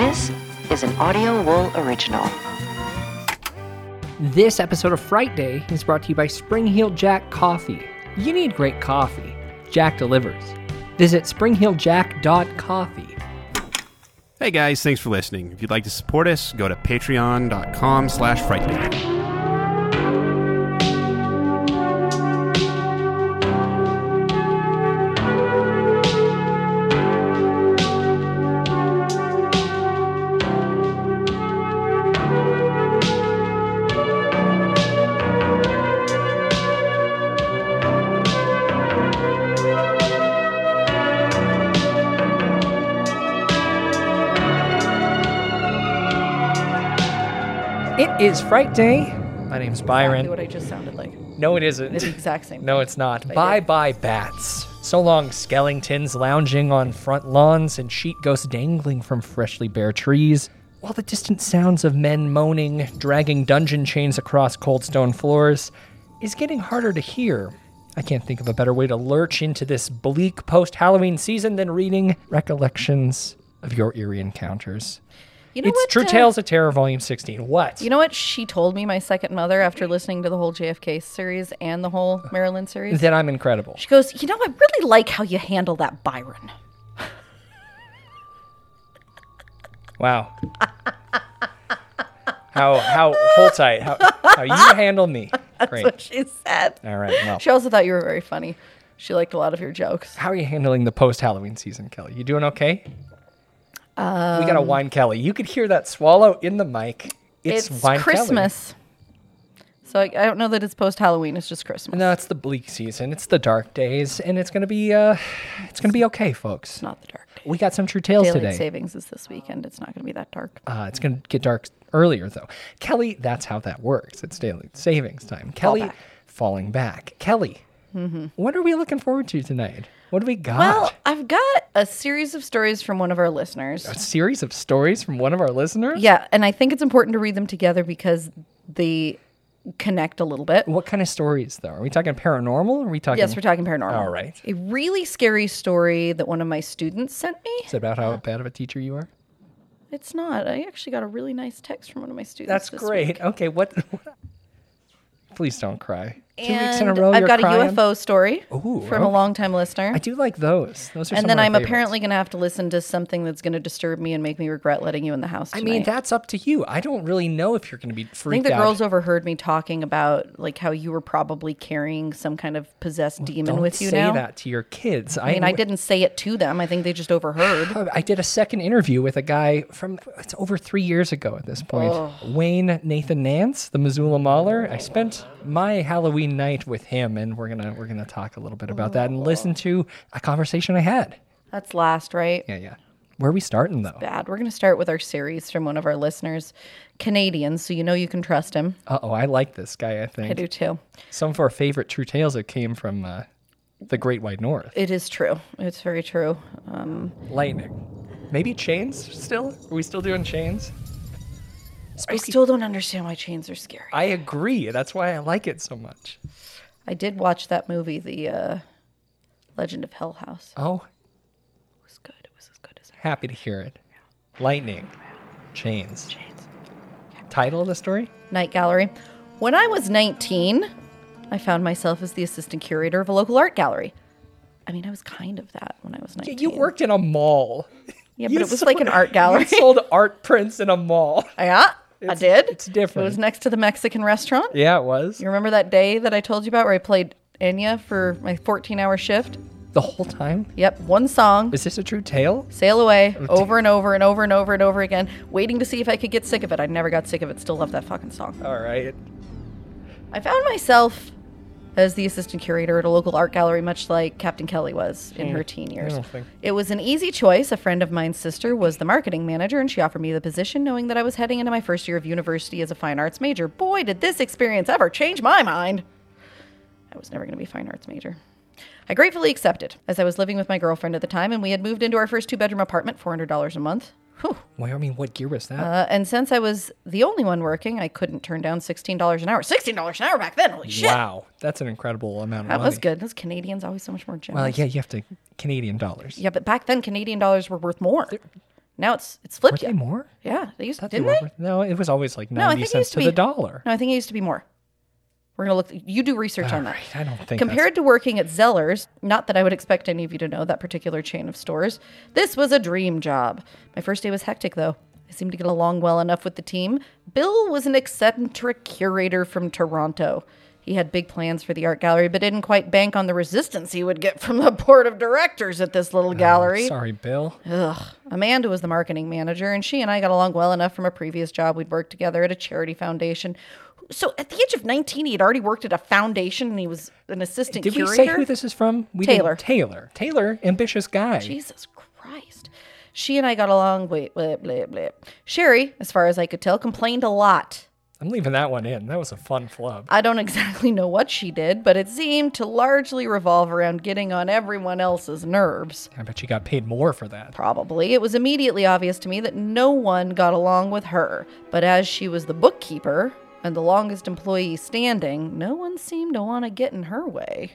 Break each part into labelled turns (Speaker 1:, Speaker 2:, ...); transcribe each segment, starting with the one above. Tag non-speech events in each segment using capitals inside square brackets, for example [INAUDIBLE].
Speaker 1: This is an Audioboom original.
Speaker 2: This episode of Fright Day is brought to you by Spring Heel Jack Coffee. You need great coffee. Jack delivers. Visit springheeljack.coffee.
Speaker 3: Hey guys, thanks for listening. If you'd like to support us, go to patreon.com slash frightday.
Speaker 2: Is Fright Day. My name's Byron.
Speaker 4: Exactly what I just sounded like.
Speaker 2: No, it isn't.
Speaker 4: It's the exact same. [LAUGHS]
Speaker 2: No, it's not. Bye bye, bats. So long, skellingtons lounging on front lawns and sheet ghosts dangling from freshly bare trees, while the distant sounds of men moaning, dragging dungeon chains across cold stone floors, is getting harder to hear. I can't think of a better way to lurch into this bleak post Halloween season than reading recollections of your eerie encounters.
Speaker 4: You know
Speaker 2: it's
Speaker 4: what?
Speaker 2: True
Speaker 4: uh,
Speaker 2: Tales of Terror, Volume 16. What?
Speaker 4: You know what she told me, my second mother, after listening to the whole JFK series and the whole Maryland series?
Speaker 2: Then I'm incredible.
Speaker 4: She goes, You know, I really like how you handle that Byron.
Speaker 2: Wow. how how hold tight. How how you handle me. [LAUGHS] Great.
Speaker 4: That's what she said.
Speaker 2: All right. Well,
Speaker 4: She also thought you were very funny. She liked a lot of your jokes.
Speaker 2: how are you handling the post Halloween season, Kelly? You doing okay? We got a wine Kelly. You could hear that swallow in the mic. It's,
Speaker 4: It's,
Speaker 2: wine Kelly.
Speaker 4: Christmas. So I, I don't know that it's post Halloween. It's just Christmas.
Speaker 2: No, it's the bleak season. It's the dark days, and it's gonna be uh, it's gonna be okay, folks.
Speaker 4: It's not the dark day.
Speaker 2: We got some true tales
Speaker 4: Daylight
Speaker 2: today.
Speaker 4: savings is this weekend. It's not going to be that dark.
Speaker 2: Uh, it's going to get dark earlier, though. Kelly, that's how that works. It's daily savings time. Kelly,
Speaker 4: back.
Speaker 2: falling back. Kelly, what are we looking forward to tonight? What do we got?
Speaker 4: Well, I've got a series of stories from one of our listeners.
Speaker 2: a series of stories from one of our listeners?
Speaker 4: Yeah, and I think it's important to read them together because they connect a little bit.
Speaker 2: What kind of stories, though? Are we talking paranormal? Or are we talking?
Speaker 4: Yes, we're talking paranormal.
Speaker 2: All right.
Speaker 4: A really scary story that one of my students sent me.
Speaker 2: Is it about how bad of a teacher you are?
Speaker 4: It's not. I actually got a really nice text from one of my students.
Speaker 2: That's great.
Speaker 4: week.
Speaker 2: Okay, what? Please don't cry. Two weeks in a row,
Speaker 4: I've
Speaker 2: you're
Speaker 4: got
Speaker 2: crying?
Speaker 4: a UFO story
Speaker 2: Ooh,
Speaker 4: from a
Speaker 2: okay.
Speaker 4: longtime listener.
Speaker 2: I do like those. Those are some
Speaker 4: and
Speaker 2: of
Speaker 4: then
Speaker 2: my
Speaker 4: I'm
Speaker 2: favorites.
Speaker 4: apparently going to have to listen to something that's going to disturb me and make me regret letting you in the house.
Speaker 2: I mean, that's up to you. I don't really know if you're going to be freaked. Out.
Speaker 4: I think the
Speaker 2: out.
Speaker 4: girls overheard me talking about like how you were probably carrying some kind of possessed demon with you, know?
Speaker 2: don't say
Speaker 4: now.
Speaker 2: that to your kids.
Speaker 4: I mean, I didn't say it to them. I think they just overheard. [SIGHS]
Speaker 2: I did a second interview with a guy from it's over three years ago at this point.
Speaker 4: Oh.
Speaker 2: Wayne Nathan Nance, the Missoula Mauler. I spent my Halloween night with him, and we're gonna we're gonna talk a little bit about that and listen to a conversation I had.
Speaker 4: That's last, right?
Speaker 2: Yeah, yeah. Where are we starting though?
Speaker 4: Bad. We're to start with our series from one of our listeners, Canadian, so you know you can trust him.
Speaker 2: Uh oh, I like this guy. I think
Speaker 4: I do too.
Speaker 2: some of our favorite true tales that came from uh, the Great White North.
Speaker 4: It is true. It's very true. Um,
Speaker 2: Lightning. Maybe chains still? Are we still doing chains?
Speaker 4: I still don't understand why chains are scary.
Speaker 2: I agree. That's why I like it so much.
Speaker 4: I did watch that movie, The uh, Legend of Hell House.
Speaker 2: Oh,
Speaker 4: It was good. It was as good as I
Speaker 2: happy to hear it. Lightning. Chains. Chains. Title of the story?
Speaker 4: Night Gallery. When I was 19, I found myself as the assistant curator of a local art gallery. I mean, I was kind of that when I was 19.
Speaker 2: You worked in a mall.
Speaker 4: Yeah,
Speaker 2: You
Speaker 4: but it was like an art [LAUGHS] gallery.
Speaker 2: You sold art prints in a mall. [LAUGHS]
Speaker 4: Yeah, I did.
Speaker 2: it's different.
Speaker 4: It was next to the Mexican restaurant.
Speaker 2: Yeah, it was.
Speaker 4: You remember that day that I told you about where I played Enya for my 14 hour shift?
Speaker 2: The whole time?
Speaker 4: Yep, one song,
Speaker 2: Is this a true tale?
Speaker 4: sail away, over and over and over and over and over again, waiting to see if I could get sick of it. I never got sick of it. Still love that fucking song.
Speaker 2: All right.
Speaker 4: I found myself as the assistant curator at a local art gallery, much like Captain Kelly was in her teen years. It was an easy choice. A friend of mine's sister was the marketing manager, and she offered me the position, knowing that I was heading into my first year of university as a fine arts major. Boy, did this experience ever change my mind! I was never going to be a fine arts major. I gratefully accepted, as I was living with my girlfriend at the time, and we had moved into our first two bedroom apartment, $400 a month. Whew.
Speaker 2: Well, I mean, what gear was that?
Speaker 4: Uh, and since I was the only one working, I couldn't turn down $16 an hour. $16 an hour back then, holy shit!
Speaker 2: wow, that's an incredible amount of
Speaker 4: That
Speaker 2: money.
Speaker 4: was good. Those Canadians always so much more generous.
Speaker 2: Well, yeah, you have to Canadian dollars.
Speaker 4: Yeah, but back then Canadian dollars were worth more. Now it's it's flipped.
Speaker 2: Were
Speaker 4: they
Speaker 2: more?
Speaker 4: yeah. They used
Speaker 2: to.
Speaker 4: didn't they?
Speaker 2: No, it was always like
Speaker 4: No, I
Speaker 2: 90
Speaker 4: think it
Speaker 2: cents
Speaker 4: used
Speaker 2: to
Speaker 4: to
Speaker 2: the dollar.
Speaker 4: No, I think it used to be more. We're gonna look. You do research on that.
Speaker 2: Right, I don't think
Speaker 4: Compared to working at Zellers, not that I would expect any of you to know that particular chain of stores, this was a dream job. My first day was hectic, though. I seemed to get along well enough with the team. Bill was an eccentric curator from Toronto. He had big plans for the art gallery, but didn't quite bank on the resistance he would get from the board of directors at this little oh, gallery.
Speaker 2: that's- Sorry, Bill.
Speaker 4: Ugh. Amanda was the marketing manager, and she and I got along well enough from a previous job. We'd worked together at a charity foundation. So at the age of 19, he had already worked at a foundation and he was an assistant
Speaker 2: Did we
Speaker 4: curator.
Speaker 2: say who this is from? We
Speaker 4: Taylor.
Speaker 2: Taylor. Taylor, ambitious guy.
Speaker 4: Jesus Christ. She and I got along. Wait, blah, blah, blah. Sherry, as far as I could tell, complained a lot.
Speaker 2: I'm leaving that one in. That was a fun flub.
Speaker 4: I don't exactly know what she did, but it seemed to largely revolve around getting on everyone else's nerves.
Speaker 2: I bet she got paid more for that.
Speaker 4: Probably. It was immediately obvious to me that no one got along with her. But as she was the bookkeeper and the longest employee standing, no one seemed to want to get in her way.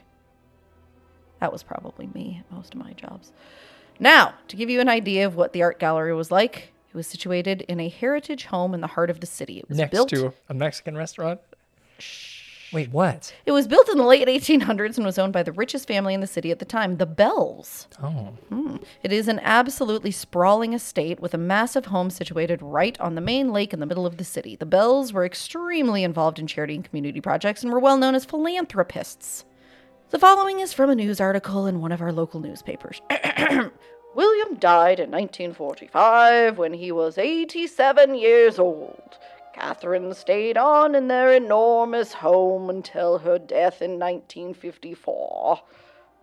Speaker 4: That was probably me at most of my jobs. Now, to give you an idea of what the art gallery was like, it was situated in a heritage home in the heart of the city. It was
Speaker 2: Next
Speaker 4: built
Speaker 2: to a Mexican restaurant. Wait, what?
Speaker 4: It was built in the late 1800s and was owned by the richest family in the city at the time, the Bells.
Speaker 2: Oh, hmm.
Speaker 4: It is an absolutely sprawling estate with a massive home situated right on the main lake in the middle of the city. The Bells were extremely involved in charity and community projects and were well known as philanthropists. The following is from a news article in one of our local newspapers. [CLEARS THROAT] William died in 1945 when he was 87 years old. Catherine stayed on in their enormous home until her death in 1954.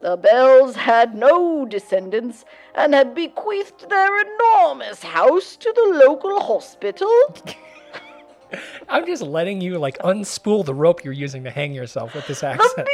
Speaker 4: The Bells had no descendants and had bequeathed their enormous house to the local hospital. [LAUGHS]
Speaker 2: I'm just letting you like unspool the rope you're using to hang yourself with this accent.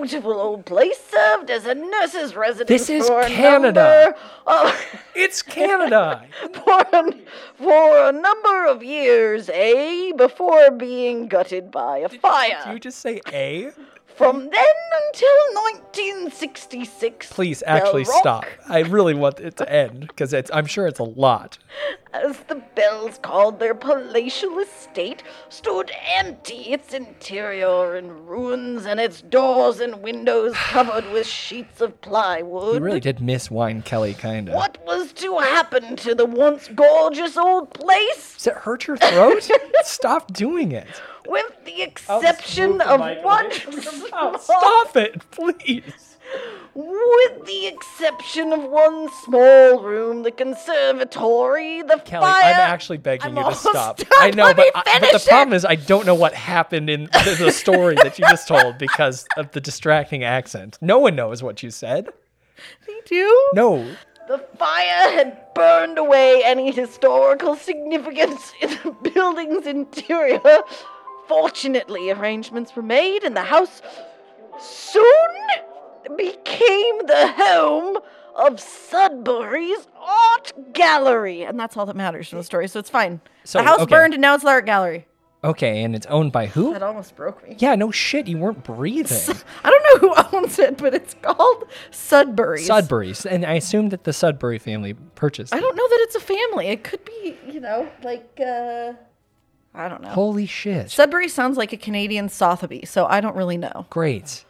Speaker 4: Beautiful old place served as a nurse's residence
Speaker 2: This is
Speaker 4: for a
Speaker 2: Canada.
Speaker 4: number of- [LAUGHS]
Speaker 2: It's Canada. [LAUGHS]
Speaker 4: for, a, for a number of years, eh? Before being gutted by a fire.
Speaker 2: Do you just say A?
Speaker 4: From then until 1966.
Speaker 2: Please, actually stop. I really want it to end because it's. I'm sure it's a lot.
Speaker 4: As the Bells called their palatial estate, stood empty, its interior in ruins, and its doors and windows [SIGHS] covered with sheets of plywood.
Speaker 2: You really did miss Wine Kelly, kind of.
Speaker 4: What was to happen to the once gorgeous old place?
Speaker 2: Does it hurt your throat? [LAUGHS] Stop doing it.
Speaker 4: With the exception of one small,
Speaker 2: Stop it, please.
Speaker 4: with the exception of one small room, the conservatory, the
Speaker 2: Kelly,
Speaker 4: fire.
Speaker 2: I'm actually begging
Speaker 4: I'm
Speaker 2: you to stop. I know, but, I, but the
Speaker 4: it.
Speaker 2: problem is I don't know what happened in the, the story that you just told because of the distracting accent. No one knows what you said.
Speaker 4: Me too.
Speaker 2: No.
Speaker 4: The fire had burned away any historical significance in the building's interior. Fortunately, arrangements were made, and the house soon became the home of Sudbury's art gallery. And that's all that matters in the story, so it's fine.
Speaker 2: So,
Speaker 4: the house
Speaker 2: okay.
Speaker 4: burned, and now it's the art gallery.
Speaker 2: Okay, and it's owned by who?
Speaker 4: That almost broke me.
Speaker 2: Yeah, no shit, you weren't breathing. [LAUGHS]
Speaker 4: I don't know who owns it, but it's called Sudbury's.
Speaker 2: Sudbury's, and I assume that the Sudbury family purchased.
Speaker 4: I
Speaker 2: it.
Speaker 4: don't know that it's a family. It could be, you know, like uh I don't know.
Speaker 2: Holy shit!
Speaker 4: Sudbury sounds like a Canadian Sotheby, so I don't really know.
Speaker 2: Great,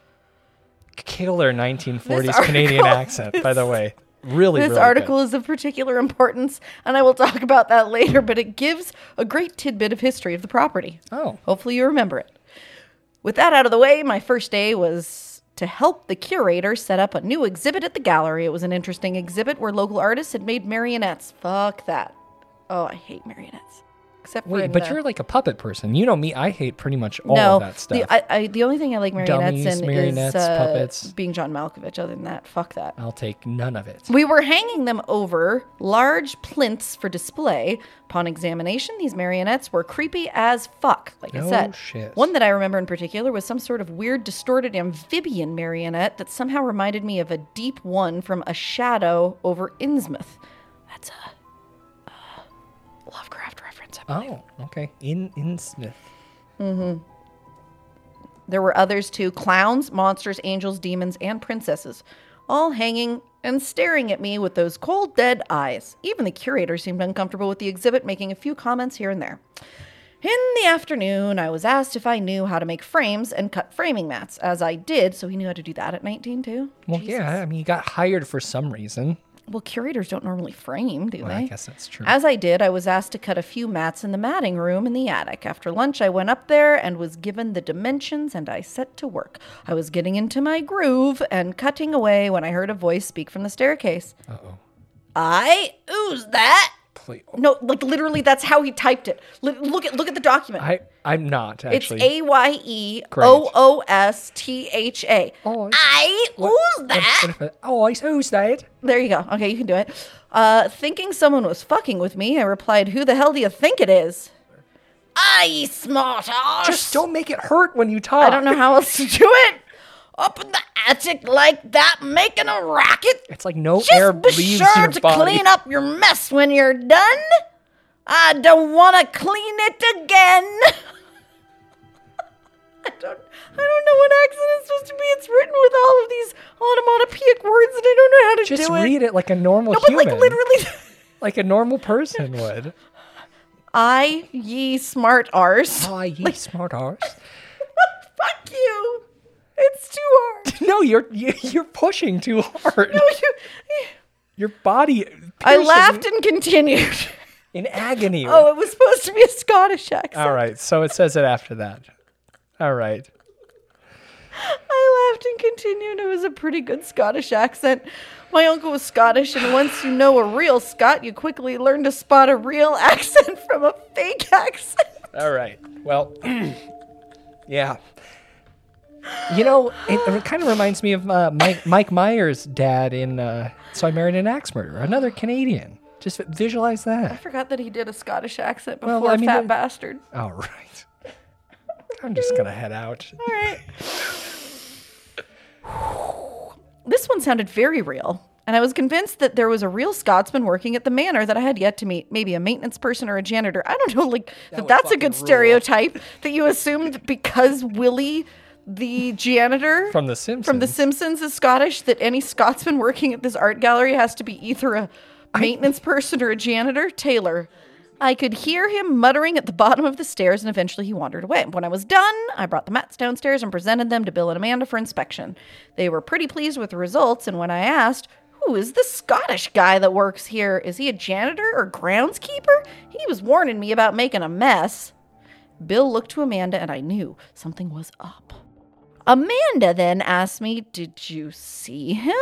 Speaker 2: killer 1940s Canadian accent. By the way, really.
Speaker 4: This
Speaker 2: really
Speaker 4: article
Speaker 2: good.
Speaker 4: is of particular importance, and I will talk about that later, but it gives a great tidbit of history of the property.
Speaker 2: Oh.
Speaker 4: Hopefully you remember it. With that out of the way, my first day was to help the curator set up a new exhibit at the gallery. It was an interesting exhibit where local artists had made marionettes. Fuck that. Oh, I hate marionettes. Except for
Speaker 2: Wait, but
Speaker 4: uh,
Speaker 2: you're like a puppet person. You know me. I hate pretty much all
Speaker 4: no,
Speaker 2: of that stuff.
Speaker 4: The, I, I, the only thing I like marionettes
Speaker 2: Dummies,
Speaker 4: in
Speaker 2: marionettes,
Speaker 4: is uh,
Speaker 2: puppets.
Speaker 4: being John Malkovich. Other than that, fuck that.
Speaker 2: I'll take none of it.
Speaker 4: We were hanging them over large plinths for display. Upon examination, these marionettes were creepy as fuck, like I said.
Speaker 2: shit.
Speaker 4: One that I remember in particular was some sort of weird, distorted amphibian marionette that somehow reminded me of a deep one from A Shadow over Innsmouth. That's a, a Lovecraft believe.
Speaker 2: Oh, okay. In in Smith. Mm-hmm.
Speaker 4: There were others too clowns, monsters, angels, demons, and princesses. all hanging and staring at me with those cold, dead eyes. Even the curator seemed uncomfortable with the exhibit, making a few comments here and there. In the afternoon, I was asked if I knew how to make frames and cut framing mats, as I did, so he knew how to do that at 19 too.
Speaker 2: Well,
Speaker 4: Jesus.
Speaker 2: yeah, I mean, he got hired for some reason.
Speaker 4: Well, curators don't normally frame, do
Speaker 2: Well,
Speaker 4: they?
Speaker 2: I guess that's true.
Speaker 4: As I did, I was asked to cut a few mats in the matting room in the attic. After lunch, I went up there and was given the dimensions, and I set to work. I was getting into my groove and cutting away when I heard a voice speak from the staircase.
Speaker 2: Uh oh.
Speaker 4: I who's that? No, like literally, that's how he typed it. Look at look at the document.
Speaker 2: I, I'm not
Speaker 4: it's
Speaker 2: actually.
Speaker 4: A Y E O O S T H A.
Speaker 2: Oh,
Speaker 4: I who's that?
Speaker 2: what if it- oh, I who's that?
Speaker 4: There you go. Okay, you can do it. Uh, thinking someone was fucking with me, I replied, Who the hell do you think it is? I smart ass.
Speaker 2: Just don't make it hurt when you talk.
Speaker 4: I don't know how else to do it. [LAUGHS] Up in the attic like that, making a racket.
Speaker 2: It's like no
Speaker 4: Just
Speaker 2: air
Speaker 4: be
Speaker 2: leaves
Speaker 4: sure
Speaker 2: your
Speaker 4: to
Speaker 2: body.
Speaker 4: clean up your mess when you're done. I don't want to clean it again. [LAUGHS] I don't. I don't know what accent it's supposed to be. It's written with all of these onomatopoeic words, and I don't know how to
Speaker 2: Just
Speaker 4: do it.
Speaker 2: Just read it like a normal
Speaker 4: No, but
Speaker 2: human.
Speaker 4: like literally. [LAUGHS]
Speaker 2: like a normal person would.
Speaker 4: I ye smart arse.
Speaker 2: Ah, ye smart arse. [LAUGHS]
Speaker 4: Fuck you. It's too hard. [LAUGHS]
Speaker 2: No, you're you, you're pushing too hard.
Speaker 4: No, you,
Speaker 2: Your body.
Speaker 4: I laughed and continued.
Speaker 2: in agony.
Speaker 4: Oh, it was supposed to be a Scottish accent.
Speaker 2: All right, so it says it after that. All right.
Speaker 4: I laughed and continued. It was a pretty good Scottish accent. My uncle was Scottish, and once you know a real Scot, you quickly learn to spot a real [LAUGHS] accent from a fake accent.
Speaker 2: All right. Well, [CLEARS THROAT] yeah. You know, it, it kind of reminds me of uh, Mike, Mike Myers' dad in uh, So I Married an Axe Murderer, another Canadian. Just visualize that.
Speaker 4: I forgot that he did a Scottish accent
Speaker 2: Well,
Speaker 4: before,
Speaker 2: I mean,
Speaker 4: fat
Speaker 2: there-
Speaker 4: bastard.
Speaker 2: All right. I'm just going to head out.
Speaker 4: All right. this one sounded very real, and I was convinced that there was a real Scotsman working at the manor that I had yet to meet. Maybe a maintenance person or a janitor. I don't know, like that
Speaker 2: would
Speaker 4: that's a good
Speaker 2: rule.
Speaker 4: stereotype that you assumed because Willie, the janitor [LAUGHS]
Speaker 2: From The Simpsons.
Speaker 4: from The Simpsons, is Scottish. That any Scotsman working at this art gallery has to be either a maintenance person or a janitor. Taylor. I could hear him muttering at the bottom of the stairs, and eventually he wandered away. When I was done, I brought the mats downstairs and presented them to Bill and Amanda for inspection. They were pretty pleased with the results, and when I asked, Who is the Scottish guy that works here? Is he a janitor or groundskeeper? He was warning me about making a mess. Bill looked to Amanda, and I knew something was up. Amanda then asked me, Did you see him?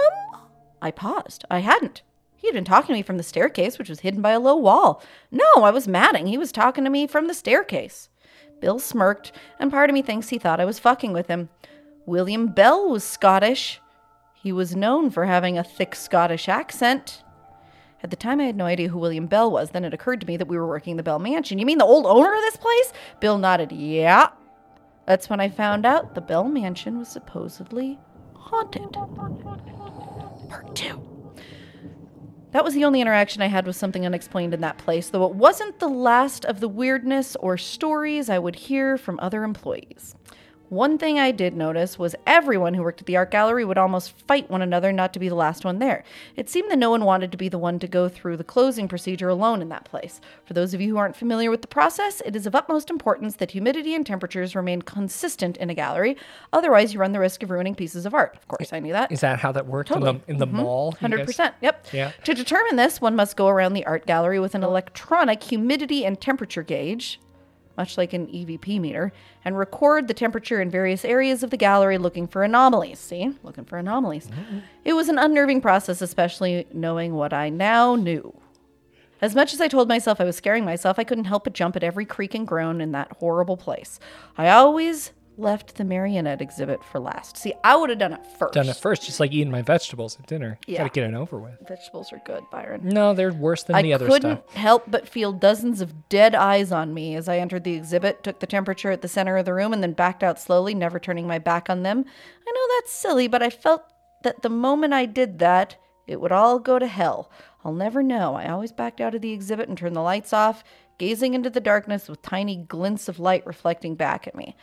Speaker 4: I paused. I hadn't. He had been talking to me from the staircase, which was hidden by a low wall. No, I was matting. He was talking to me from the staircase. Bill smirked, and part of me thinks he thought I was fucking with him. William Bell was Scottish. He was known for having a thick Scottish accent. At the time, I had no idea who William Bell was. Then it occurred to me that we were working the Bell Mansion. You mean the old owner of this place? Bill nodded. Yeah. That's when I found out the Bell Mansion was supposedly haunted. Part two. That was the only interaction I had with something unexplained in that place, though it wasn't the last of the weirdness or stories I would hear from other employees. One thing I did notice was everyone who worked at the art gallery would almost fight one another not to be the last one there. It seemed that no one wanted to be the one to go through the closing procedure alone in that place. For those of you who aren't familiar with the process, it is of utmost importance that humidity and temperatures remain consistent in a gallery, otherwise, you run the risk of ruining pieces of art. Of course, I knew that.
Speaker 2: Is that how that worked
Speaker 4: Totally.
Speaker 2: in the in the mall? You
Speaker 4: Hundred
Speaker 2: guys-
Speaker 4: percent. Yep.
Speaker 2: Yeah.
Speaker 4: To determine this, one must go around the art gallery with an electronic humidity and temperature gauge, much like an EVP meter, and record the temperature in various areas of the gallery looking for anomalies. See? Looking for anomalies. Mm-hmm. It was an unnerving process, especially knowing what I now knew. As much as I told myself I was scaring myself, I couldn't help but jump at every creak and groan in that horrible place. I always left the marionette exhibit for last. See, I would have done it first.
Speaker 2: Done it first, just like eating my vegetables at dinner.
Speaker 4: Yeah.
Speaker 2: Gotta get it over with.
Speaker 4: Vegetables are good, Byron.
Speaker 2: No, they're worse than
Speaker 4: I
Speaker 2: the other stuff.
Speaker 4: I couldn't help but feel dozens of dead eyes on me as I entered the exhibit, took the temperature at the center of the room, and then backed out slowly, never turning my back on them. I know that's silly, but I felt that the moment I did that, it would all go to hell. I'll never know. I always backed out of the exhibit and turned the lights off, gazing into the darkness with tiny glints of light reflecting back at me.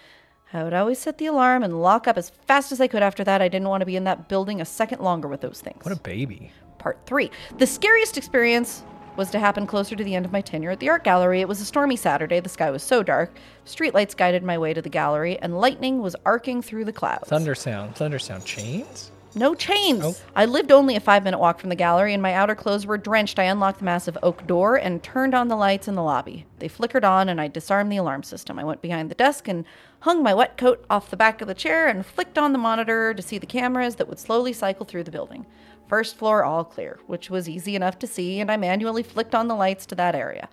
Speaker 4: I would always set the alarm and lock up as fast as I could after that. I didn't want to be in that building a second longer with those things.
Speaker 2: What a baby.
Speaker 4: Part three. The scariest experience was to happen closer to the end of my tenure at the art gallery. It was a stormy Saturday. The sky was so dark. Streetlights guided my way to the gallery, and lightning was arcing through the clouds.
Speaker 2: Thunder sound. Thunder sound. Chains?
Speaker 4: No chains.
Speaker 2: Oh.
Speaker 4: I lived only a five minute walk from the gallery, and my outer clothes were drenched. I unlocked the massive oak door and turned on the lights in the lobby. They flickered on, and I disarmed the alarm system. I went behind the desk and hung my wet coat off the back of the chair and flicked on the monitor to see the cameras that would slowly cycle through the building. First floor, all clear, which was easy enough to see, and I manually flicked on the lights to that area.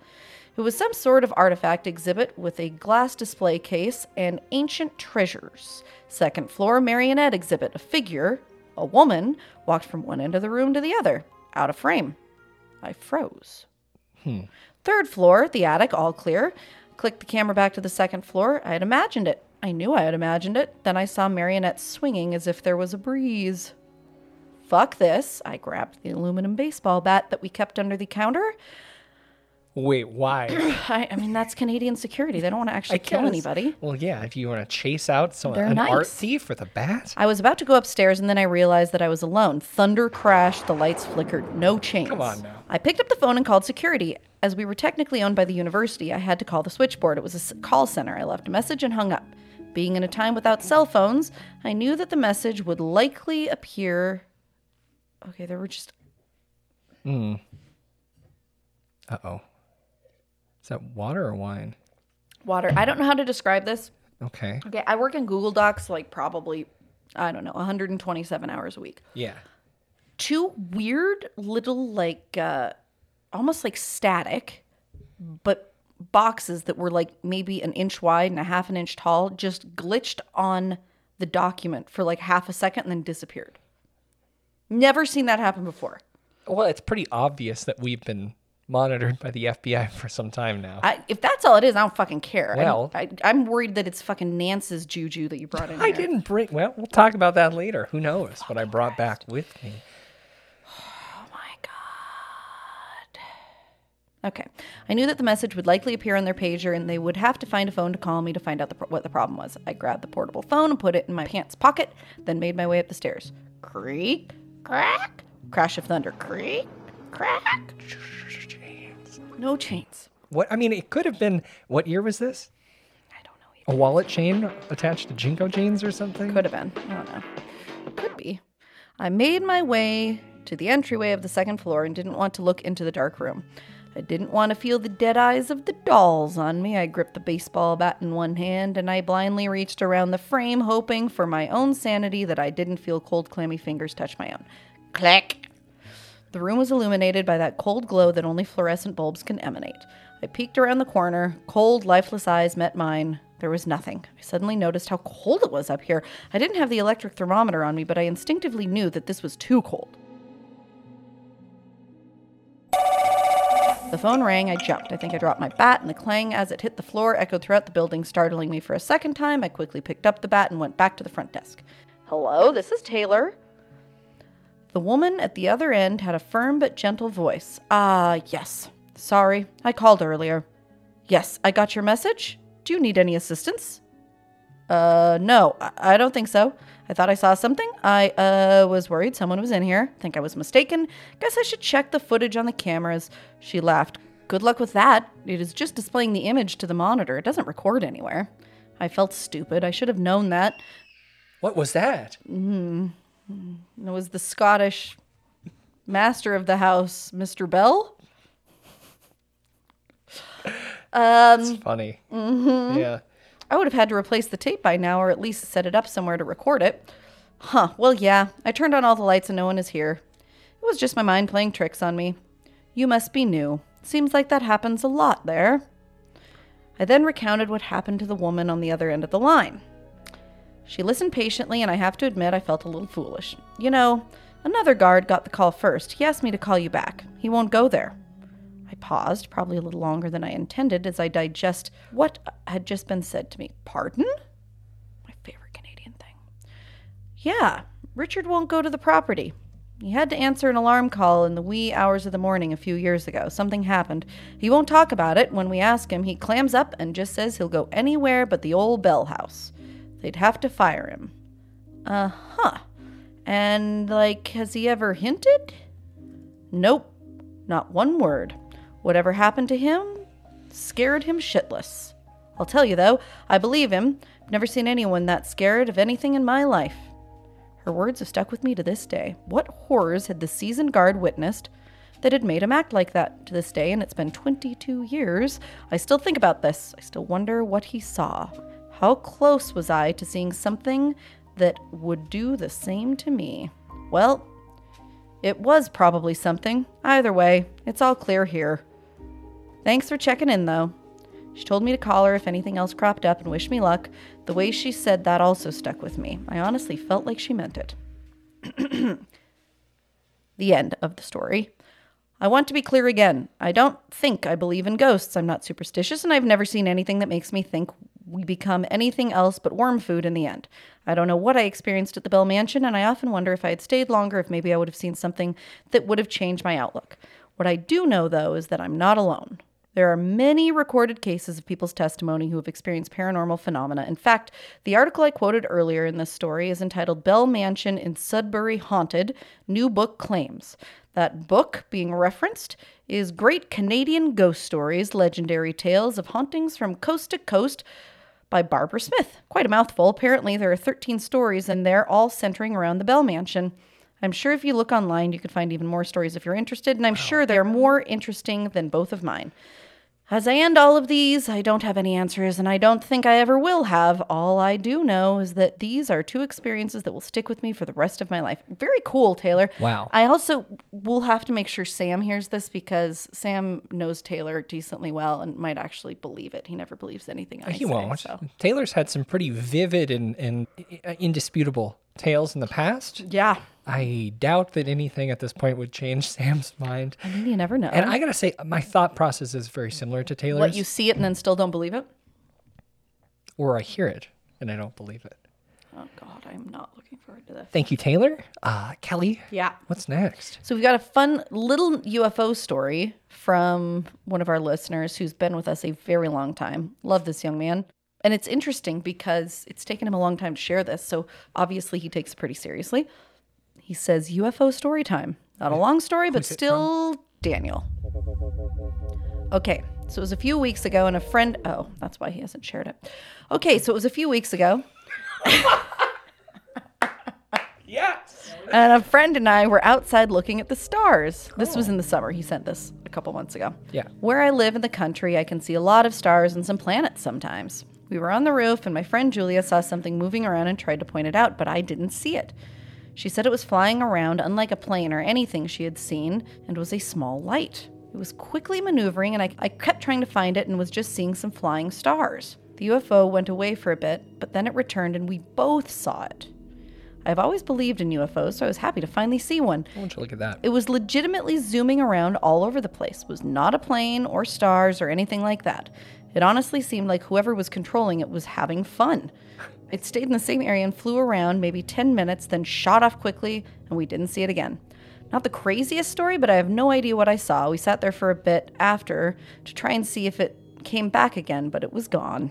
Speaker 4: It was some sort of artifact exhibit with a glass display case and ancient treasures. Second floor, marionette exhibit. A figure, a woman, walked from one end of the room to the other, out of frame. I froze. Hmm. Third floor, the attic, all clear. Clicked the camera back to the second floor. I had imagined it. I knew I had imagined it. Then I saw marionettes swinging as if there was a breeze. Fuck this. I grabbed the aluminum baseball bat that we kept under the counter.
Speaker 2: Wait, why? [CLEARS THROAT]
Speaker 4: I, I mean, that's Canadian security. They don't want to actually kill
Speaker 2: guess.
Speaker 4: anybody.
Speaker 2: Well, yeah, if you want to chase out someone,
Speaker 4: They're
Speaker 2: an art
Speaker 4: nice.
Speaker 2: thief with a bat?
Speaker 4: I was about to go upstairs and then I realized that I was alone. Thunder crashed, the lights flickered, no chains.
Speaker 2: Come on now.
Speaker 4: I picked up the phone and called security. As we were technically owned by the university, I had to call the switchboard. It was a call center. I left a message and hung up. Being in a time without cell phones, I knew that the message would likely appear. Okay, there were just.
Speaker 2: Uh oh. That water or wine?
Speaker 4: Water. I don't know how to describe this.
Speaker 2: Okay.
Speaker 4: Okay, I work in Google Docs like probably, I don't know, 127 hours a week.
Speaker 2: Yeah.
Speaker 4: two weird little like uh almost like static but boxes that were like maybe an inch wide and a half an inch tall just glitched on the document for like half a second and then disappeared never seen that happen before
Speaker 2: Well, it's pretty obvious that we've been monitored by the FBI [LAUGHS] for some time now.
Speaker 4: I, if that's all it is i don't fucking care
Speaker 2: Well-
Speaker 4: I, i'm worried that it's fucking nance's juju that you brought in [LAUGHS]
Speaker 2: I
Speaker 4: here.
Speaker 2: didn't bring. Well, we'll talk about that later. Who knows what I brought back with me? [SIGHS]
Speaker 4: Oh my god. Okay. I knew that the message would likely appear on their pager and they would have to find a phone to call me to find out the, what the problem was. I grabbed the portable phone and put it in my pants pocket, then made my way up the stairs. Creak, crack, crash of thunder. Creak, crack. No chains.
Speaker 2: What? I mean, it could have been. What year was this?
Speaker 4: I don't know.
Speaker 2: A wallet chain attached to JNCO jeans or something?
Speaker 4: Could have been. I don't know. Could be. I made my way to the entryway of the second floor and didn't want to look into the dark room. I didn't want to feel the dead eyes of the dolls on me. I gripped the baseball bat in one hand and I blindly reached around the frame, hoping for my own sanity that I didn't feel cold, clammy fingers touch my own. Click! The room was illuminated by that cold glow that only fluorescent bulbs can emanate. I peeked around the corner. Cold, lifeless eyes met mine. There was nothing. I suddenly noticed how cold it was up here. I didn't have the electric thermometer on me, but I instinctively knew that this was too cold. The phone rang. I jumped. I think I dropped my bat, and the clang as it hit the floor echoed throughout the building, startling me for a second time. I quickly picked up the bat and went back to the front desk. Hello, this is Taylor. The woman at the other end had a firm but gentle voice. Ah, yes. Sorry, I called earlier. Yes, I got your message. Do you need any assistance? Uh, no, I, don't think so. I thought I saw something. I, uh, was worried someone was in here. Think I was mistaken. Guess I should check the footage on the cameras. She laughed. Good luck with that. It is just displaying the image to the monitor. It doesn't record anywhere. I felt stupid. I should have known that.
Speaker 2: What was that?
Speaker 4: It was the Scottish master of the house, Mr. Bell.
Speaker 2: It's funny. Mm-hmm. Yeah.
Speaker 4: I would have had to replace the tape by now, or at least set it up somewhere to record it. Huh, well, yeah. I turned on all the lights and no one is here. It was just my mind playing tricks on me. You must be new. Seems like that happens a lot there. I then recounted what happened to the woman on the other end of the line. She listened patiently, and I have to admit I felt a little foolish. You know, another guard got the call first. He asked me to call you back. He won't go there. I paused, probably a little longer than I intended, as I digest what had just been said to me. Pardon? My favorite Canadian thing. Yeah, Richard won't go to the property. He had to answer an alarm call in the wee hours of the morning a few years ago. Something happened. He won't talk about it. When we ask him, he clams up and just says he'll go anywhere but the old Bell House. They'd have to fire him. Uh huh. And, like, has he ever hinted? Nope, not one word. Whatever happened to him scared him shitless. I'll tell you though, I believe him. I've never seen anyone that scared of anything in my life. Her words have stuck with me to this day. What horrors had the seasoned guard witnessed that had made him act like that to this day? And it's been 22 years. I still think about this. I still wonder what he saw. How close was I to seeing something that would do the same to me? Well, it was probably something. Either way, it's all clear here. Thanks for checking in, though. She told me to call her if anything else cropped up and wish me luck. The way she said that also stuck with me. I honestly felt like she meant it. [CLEARS THROAT] the end of the story. I want to be clear again. I don't think I believe in ghosts. I'm not superstitious, and I've never seen anything that makes me think we become anything else but worm food in the end. I don't know what I experienced at the Bell Mansion, and I often wonder if I had stayed longer, if maybe I would have seen something that would have changed my outlook. What I do know, though, is that I'm not alone. There are many recorded cases of people's testimony who have experienced paranormal phenomena. In fact, the article I quoted earlier in this story is entitled Bell Mansion in Sudbury Haunted New Book Claims. That book being referenced is Great Canadian Ghost Stories Legendary Tales of Hauntings from Coast to Coast by Barbara Smith. Quite a mouthful. Apparently, there are 13 stories, and they're all centering around the Bell Mansion. I'm sure if you look online, you could find even more stories if you're interested, and I'm sure they're more interesting than both of mine. As I end all of these, I don't have any answers, and I don't think I ever will have. All I do know is that these are two experiences that will stick with me for the rest of my life. Very cool, Taylor.
Speaker 2: Wow.
Speaker 4: I also will have to make sure Sam hears this because Sam knows Taylor decently well and might actually believe it. He never believes anything I
Speaker 2: he
Speaker 4: say,
Speaker 2: won't.
Speaker 4: so.
Speaker 2: Taylor's had some pretty vivid and, and uh, indisputable tales in the past.
Speaker 4: Yeah.
Speaker 2: I doubt that anything at this point would change [LAUGHS] Sam's mind.
Speaker 4: I mean, you never know.
Speaker 2: And I gotta say, my thought process is very similar to Taylor's.
Speaker 4: what you see it and then still don't believe it?
Speaker 2: or I hear it and I don't believe it.
Speaker 4: Oh God, I'm not looking forward to this.
Speaker 2: Thank you, Taylor. Uh, Kelly,
Speaker 4: Yeah.
Speaker 2: what's next?
Speaker 4: So we've got a fun little UFO story from one of our listeners who's been with us a very long time. Love this young man. And it's interesting because it's taken him a long time to share this. So obviously he takes it pretty seriously. He says UFO story time. Not a long story, but still Daniel. Okay, so it was a few weeks ago, and a friend. Oh, that's why he hasn't shared it. Okay, so it was a few weeks ago. [LAUGHS]
Speaker 2: Yes.
Speaker 4: And a friend and I were outside looking at the stars. This was in the summer. He sent this a couple months ago.
Speaker 2: Yeah.
Speaker 4: Where I live in the country, I can see a lot of stars and some planets sometimes. We were on the roof, and my friend Julia saw something moving around and tried to point it out, but I didn't see it. She said it was flying around, unlike a plane or anything she had seen, and was a small light. It was quickly maneuvering, and I, I kept trying to find it and was just seeing some flying stars. The UFO went away for a bit, but then it returned, and we both saw it. I've always believed in UFOs, so I was happy to finally see one.
Speaker 2: Why don't you look at that?
Speaker 4: It was legitimately zooming around all over the place. It was not a plane or stars or anything like that. It honestly seemed like whoever was controlling it was having fun. It stayed in the same area and flew around maybe 10 minutes, then shot off quickly, and we didn't see it again. Not the craziest story, but I have no idea what I saw. We sat there for a bit after to try and see if it came back again, but it was gone.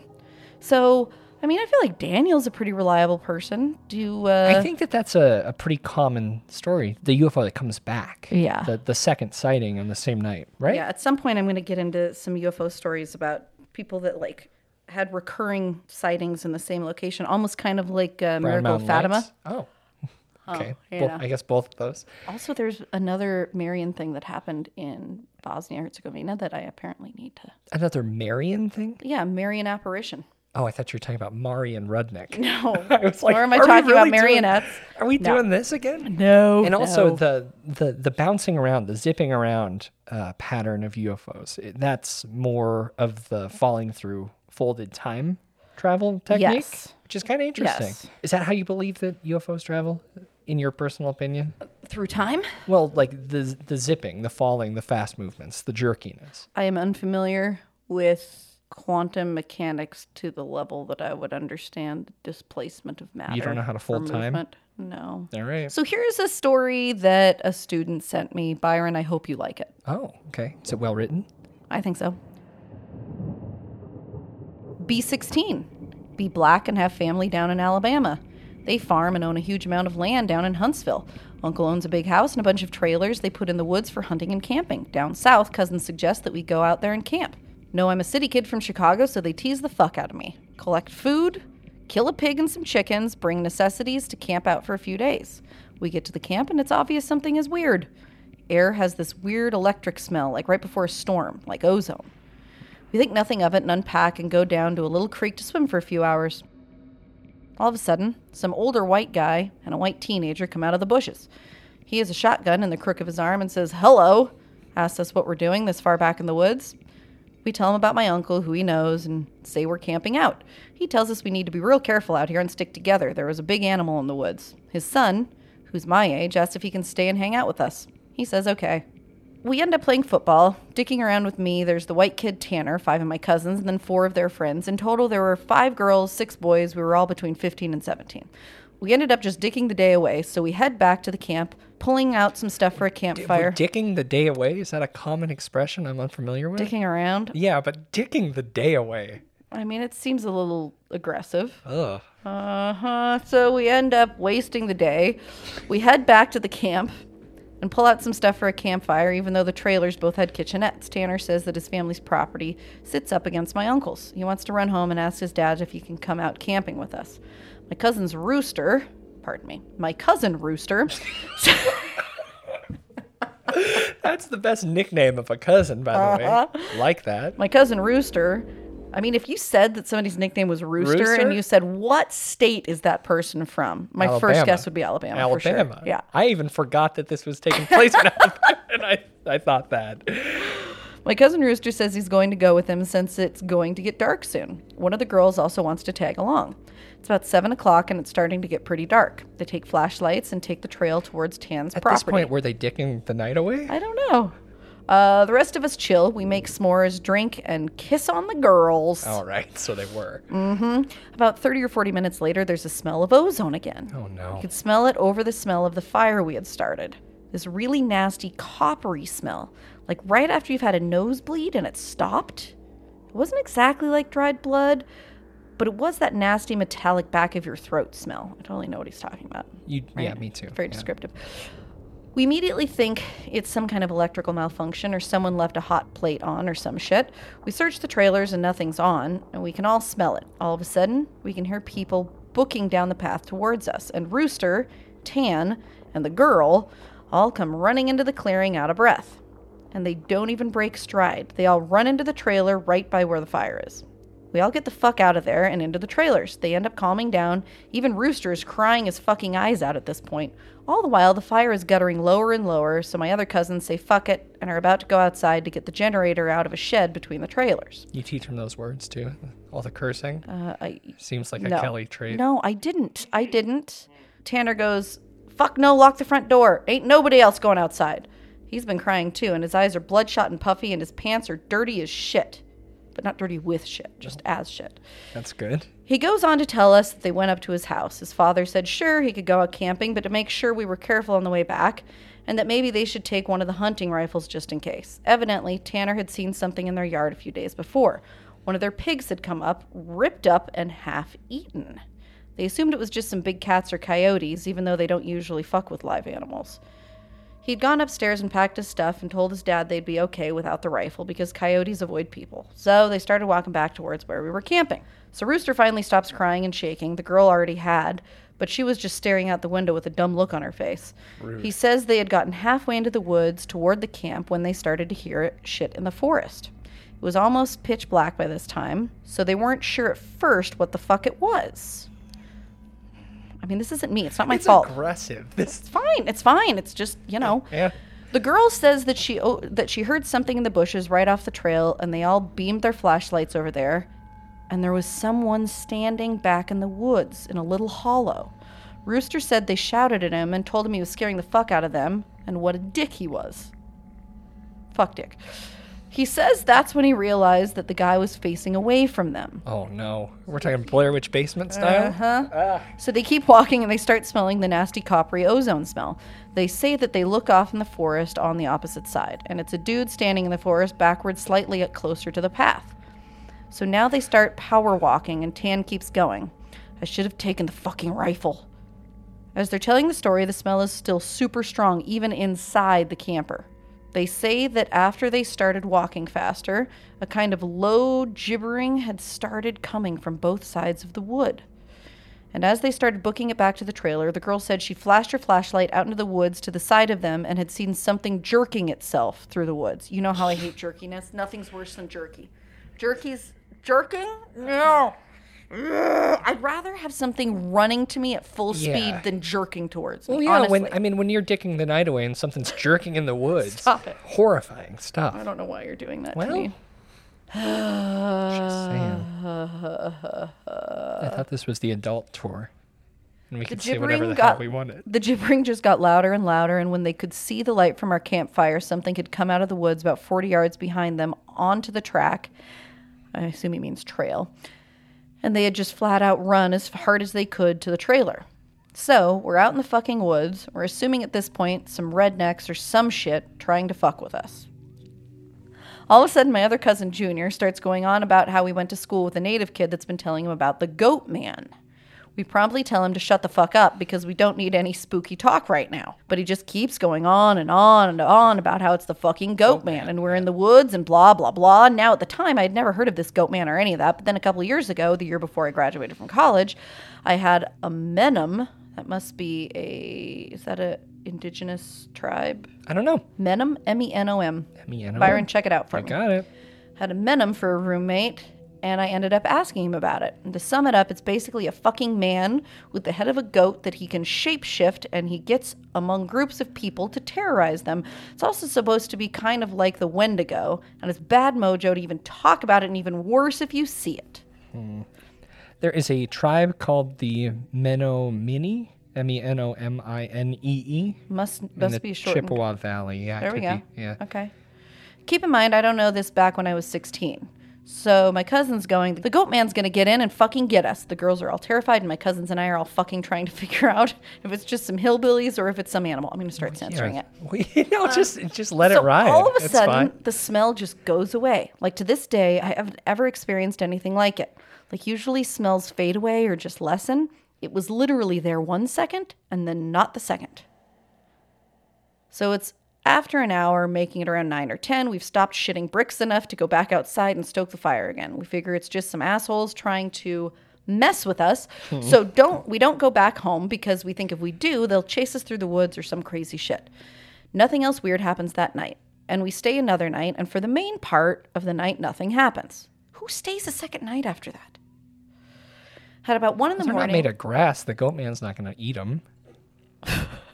Speaker 4: So, I mean, I feel like Daniel's a pretty reliable person. Do uh,
Speaker 2: I think that that's a, a pretty common story. The UFO that comes back.
Speaker 4: Yeah.
Speaker 2: The, the second sighting on the same night, right?
Speaker 4: Yeah, at some point I'm going to get into some UFO stories about people that like had recurring sightings in the same location, almost kind of like uh,
Speaker 2: Brown
Speaker 4: Miracle
Speaker 2: Mountain
Speaker 4: of Fatima.
Speaker 2: Lights? Oh. [LAUGHS] Okay.
Speaker 4: yeah.
Speaker 2: Well, I guess both of those.
Speaker 4: Also, there's another Marian thing that happened in Bosnia Herzegovina that I apparently need to.
Speaker 2: Another Marian thing?
Speaker 4: Yeah, Marian apparition.
Speaker 2: Oh, I thought you were talking about Marion Rudnick.
Speaker 4: No, [LAUGHS]
Speaker 2: I was like,
Speaker 4: nor am I
Speaker 2: are we
Speaker 4: talking about
Speaker 2: really doing-
Speaker 4: marionettes.
Speaker 2: Are we
Speaker 4: No.
Speaker 2: doing this again?
Speaker 4: No,
Speaker 2: And also
Speaker 4: no.
Speaker 2: the, the the bouncing around, the zipping around uh, pattern of UFOs. it- that's more of the falling through folded time travel technique,
Speaker 4: Yes.
Speaker 2: which is kind of interesting.
Speaker 4: Yes.
Speaker 2: Is that how you believe that UFOs travel, in your personal opinion?
Speaker 4: through time.
Speaker 2: Well, like the the zipping, the falling, the fast movements, the jerkiness.
Speaker 4: I am unfamiliar with quantum mechanics to the level that I would understand the displacement of matter.
Speaker 2: You don't know how to fold time?
Speaker 4: No.
Speaker 2: All right.
Speaker 4: So here's a story that a student sent me. Byron, I hope you like it.
Speaker 2: Oh, okay. Is it well written?
Speaker 4: I think so. B16. be black and have family down in Alabama. They farm and own a huge amount of land down in Huntsville. Uncle owns a big house and a bunch of trailers they put in the woods for hunting and camping. Down south, cousins suggest that we go out there and camp. Know I'm a city kid from Chicago, so they tease the fuck out of me. Collect food, kill a pig and some chickens, bring necessities to camp out for a few days. We get to the camp and it's obvious something is weird. Air has this weird electric smell, like right before a storm, like ozone. We think nothing of it and unpack and go down to a little creek to swim for a few hours. All of a sudden, some older white guy and a white teenager come out of the bushes. He has a shotgun in the crook of his arm and says, Hello, asks us what we're doing this far back in the woods. We tell him about my uncle, who he knows, and say we're camping out. He tells us we need to be real careful out here and stick together. There was a big animal in the woods. His son, who's my age, asks if he can stay and hang out with us. He says okay. We end up playing football, dicking around with me. There's the white kid Tanner, five of my cousins, and then four of their friends. In total, there were five girls, six boys. We were all between 15 and 17. We ended up just dicking the day away, so we head back to the camp, pulling out some stuff for a campfire.
Speaker 2: Dicking the day away? Is that a common expression I'm unfamiliar with?
Speaker 4: Dicking around.
Speaker 2: Yeah, but dicking the day away.
Speaker 4: I mean, it seems a little aggressive.
Speaker 2: Ugh.
Speaker 4: Uh huh. So we end up wasting the day. We head back to the camp and pull out some stuff for a campfire, even though the trailers both had kitchenettes. Tanner says that his family's property sits up against my uncle's. He wants to run home and ask his dad if he can come out camping with us. My cousin's rooster, pardon me, my cousin rooster. [LAUGHS]
Speaker 2: That's the best nickname of a cousin, by the
Speaker 4: Uh-huh.
Speaker 2: way. Like that.
Speaker 4: my cousin Rooster. I mean, if you said that somebody's nickname was Rooster,
Speaker 2: Rooster?
Speaker 4: and you said what state is that person from, my first guess would be Alabama. for sure.
Speaker 2: Alabama.
Speaker 4: Yeah.
Speaker 2: I even forgot that this was taking [LAUGHS] place in Alabama, and I, I thought that.
Speaker 4: My cousin Rooster says he's going to go with him since it's going to get dark soon. One of the girls also wants to tag along. It's about seven o'clock and it's starting to get pretty dark. They take flashlights and take the trail towards Tan's property.
Speaker 2: At
Speaker 4: property.
Speaker 2: this point, were they dicking the night away?
Speaker 4: I don't know. Uh, the rest of us chill. We make s'mores, drink, and kiss on the girls.
Speaker 2: All right, so they were.
Speaker 4: hmm About 30 or 40 minutes later, there's a smell of ozone again.
Speaker 2: Oh, no.
Speaker 4: You could smell it over the smell of the fire we had started. This really nasty, coppery smell. Like right after you've had a nosebleed and it stopped. It wasn't exactly like dried blood, but it was that nasty metallic back of your throat smell. I totally know what he's talking about.
Speaker 2: You, Yeah, me too.
Speaker 4: Very
Speaker 2: Yeah.
Speaker 4: descriptive. We immediately think it's some kind of electrical malfunction or someone left a hot plate on or some shit. We search the trailers and nothing's on, and we can all smell it. All of a sudden, we can hear people booking down the path towards us, and Rooster, Tan, and the girl all come running into the clearing out of breath. And they don't even break stride. They all run into the trailer right by where the fire is. We all get the fuck out of there and into the trailers. They end up calming down. Even Rooster is crying his fucking eyes out at this point. All the while, the fire is guttering lower and lower, so my other cousins say fuck it and are about to go outside to get the generator out of a shed between the trailers.
Speaker 2: You teach them those words too? All the cursing?
Speaker 4: Uh, I,
Speaker 2: Seems like a. Kelly trait.
Speaker 4: No, I didn't. I didn't. Tanner goes, fuck no, lock the front door. Ain't nobody else going outside. He's been crying too, and his eyes are bloodshot and puffy, and his pants are dirty as shit. But not dirty with shit, just as shit.
Speaker 2: That's good.
Speaker 4: He goes on to tell us that they went up to his house. His father said sure he could go out camping, but to make sure we were careful on the way back, and that maybe they should take one of the hunting rifles just in case. Evidently, Tanner had seen something in their yard a few days before. One of their pigs had come up, ripped up, and half eaten. They assumed it was just some big cats or coyotes, even though they don't usually fuck with live animals. He'd gone upstairs and packed his stuff and told his dad they'd be okay without the rifle because coyotes avoid people. So they started walking back towards where we were camping. So Rooster finally stops crying and shaking. The girl already had, but she was just staring out the window with a dumb look on her face. He says they had gotten halfway into the woods toward the camp when they started to hear shit in the forest. It was almost pitch black by this time, so they weren't sure at first what the fuck it was. I mean, this isn't me. It's not my
Speaker 2: it's
Speaker 4: fault.
Speaker 2: aggressive. This, [LAUGHS]
Speaker 4: It's fine. It's fine. It's just, you know.
Speaker 2: yeah.
Speaker 4: The girl says that she oh, that she heard something in the bushes right off the trail and they all beamed their flashlights over there and there was someone standing back in the woods in a little hollow. Rooster said they shouted at him and told him he was scaring the fuck out of them and what a dick he was. Fuck dick. He says that's when he realized that the guy was facing away from them.
Speaker 2: Oh no. We're talking Blair Witch basement style?
Speaker 4: Uh-huh. So they keep walking and they start smelling the nasty coppery ozone smell. They say that they look off in the forest on the opposite side, and it's a dude standing in the forest backwards slightly closer to the path. So now they start power walking, and Tan keeps going. I should have taken the fucking rifle. As they're telling the story, the smell is still super strong, even inside the camper. They say that after they started walking faster, a kind of low gibbering had started coming from both sides of the wood. And as they started booking it back to the trailer, the girl said she flashed her flashlight out into the woods to the side of them and had seen something jerking itself through the woods. You know how I hate jerkiness? Nothing's worse than jerky. Jerky's jerking? No. I'd rather have something running to me at full
Speaker 2: Yeah.
Speaker 4: speed than jerking towards me.
Speaker 2: Well, yeah.
Speaker 4: honestly.
Speaker 2: When I mean, when you're dicking the night away and something's jerking in the woods,
Speaker 4: Stop it.
Speaker 2: horrifying stuff.
Speaker 4: I don't know why you're doing that
Speaker 2: Well,
Speaker 4: to me.
Speaker 2: Just saying. I thought this was the adult tour, and we
Speaker 4: The
Speaker 2: could say whatever the hell
Speaker 4: got
Speaker 2: we wanted.
Speaker 4: the gibbering just got louder and louder, and when they could see the light from our campfire, something had come out of the woods about 40 yards behind them onto the track. I assume he means trail. And they had just flat out run as hard as they could to the trailer. So we're out in the fucking woods. We're assuming at this point some rednecks or some shit trying to fuck with us. All of a sudden, my other cousin Junior starts going on about how we went to school with a native kid that's been telling him about the goat man. We promptly tell him to shut the fuck up because we don't need any spooky talk right now. But he just keeps going on and on and on about how it's the fucking goat man and we're in the woods and blah, blah, blah. Now, at the time, I had never heard of this goat man or any of that. But then a couple years ago, the year before I graduated from college, I had a menem. That must be a, is that a indigenous tribe?
Speaker 2: I don't know.
Speaker 4: Menom, M E N O M.
Speaker 2: M-E-N-O-M.
Speaker 4: Byron, check it out for
Speaker 2: I
Speaker 4: me
Speaker 2: got it.
Speaker 4: had a Menom for a roommate, and I ended up asking him about it. And to sum it up, it's basically a fucking man with the head of a goat that he can shapeshift and he gets among groups of people to terrorize them. It's also supposed to be kind of like the Wendigo, and it's bad mojo to even talk about it, and even worse if you see it. Hmm.
Speaker 2: There is a tribe called the Menominee, M E N O M I N E E,
Speaker 4: Must
Speaker 2: in
Speaker 4: must
Speaker 2: the
Speaker 4: be short.
Speaker 2: Chippewa Valley. Yeah,
Speaker 4: There we go.
Speaker 2: be. Yeah.
Speaker 4: Okay. Keep in mind, I don't know this back when I was 16. So my cousin's going, the goat man's going to get in and fucking get us. The girls are all terrified, and my cousins and I are all fucking trying to [LAUGHS] figure out if it's just some hillbillies or if it's some animal. I'm going to start censoring it. [LAUGHS]
Speaker 2: We, no, um, just just let
Speaker 4: so
Speaker 2: it ride.
Speaker 4: all of a
Speaker 2: It's
Speaker 4: sudden,
Speaker 2: fine.
Speaker 4: the smell just goes away. Like to this day, I haven't ever experienced anything like it. Like usually smells fade away or just lessen. It was literally there one second and then not the second. So it's after an hour, making it around 9 or 10, we've stopped shitting bricks enough to go back outside and stoke the fire again. We figure it's just some assholes trying to mess with us. Hmm. so don't we don't go back home because we think if we do, they'll chase us through the woods or some crazy shit. Nothing else weird happens that night. And we stay another night, and for the main part of the night, nothing happens. Who stays a second night after that? At about one in the
Speaker 2: They're not
Speaker 4: morning.
Speaker 2: made of grass. The goat man's not going to eat them. [LAUGHS]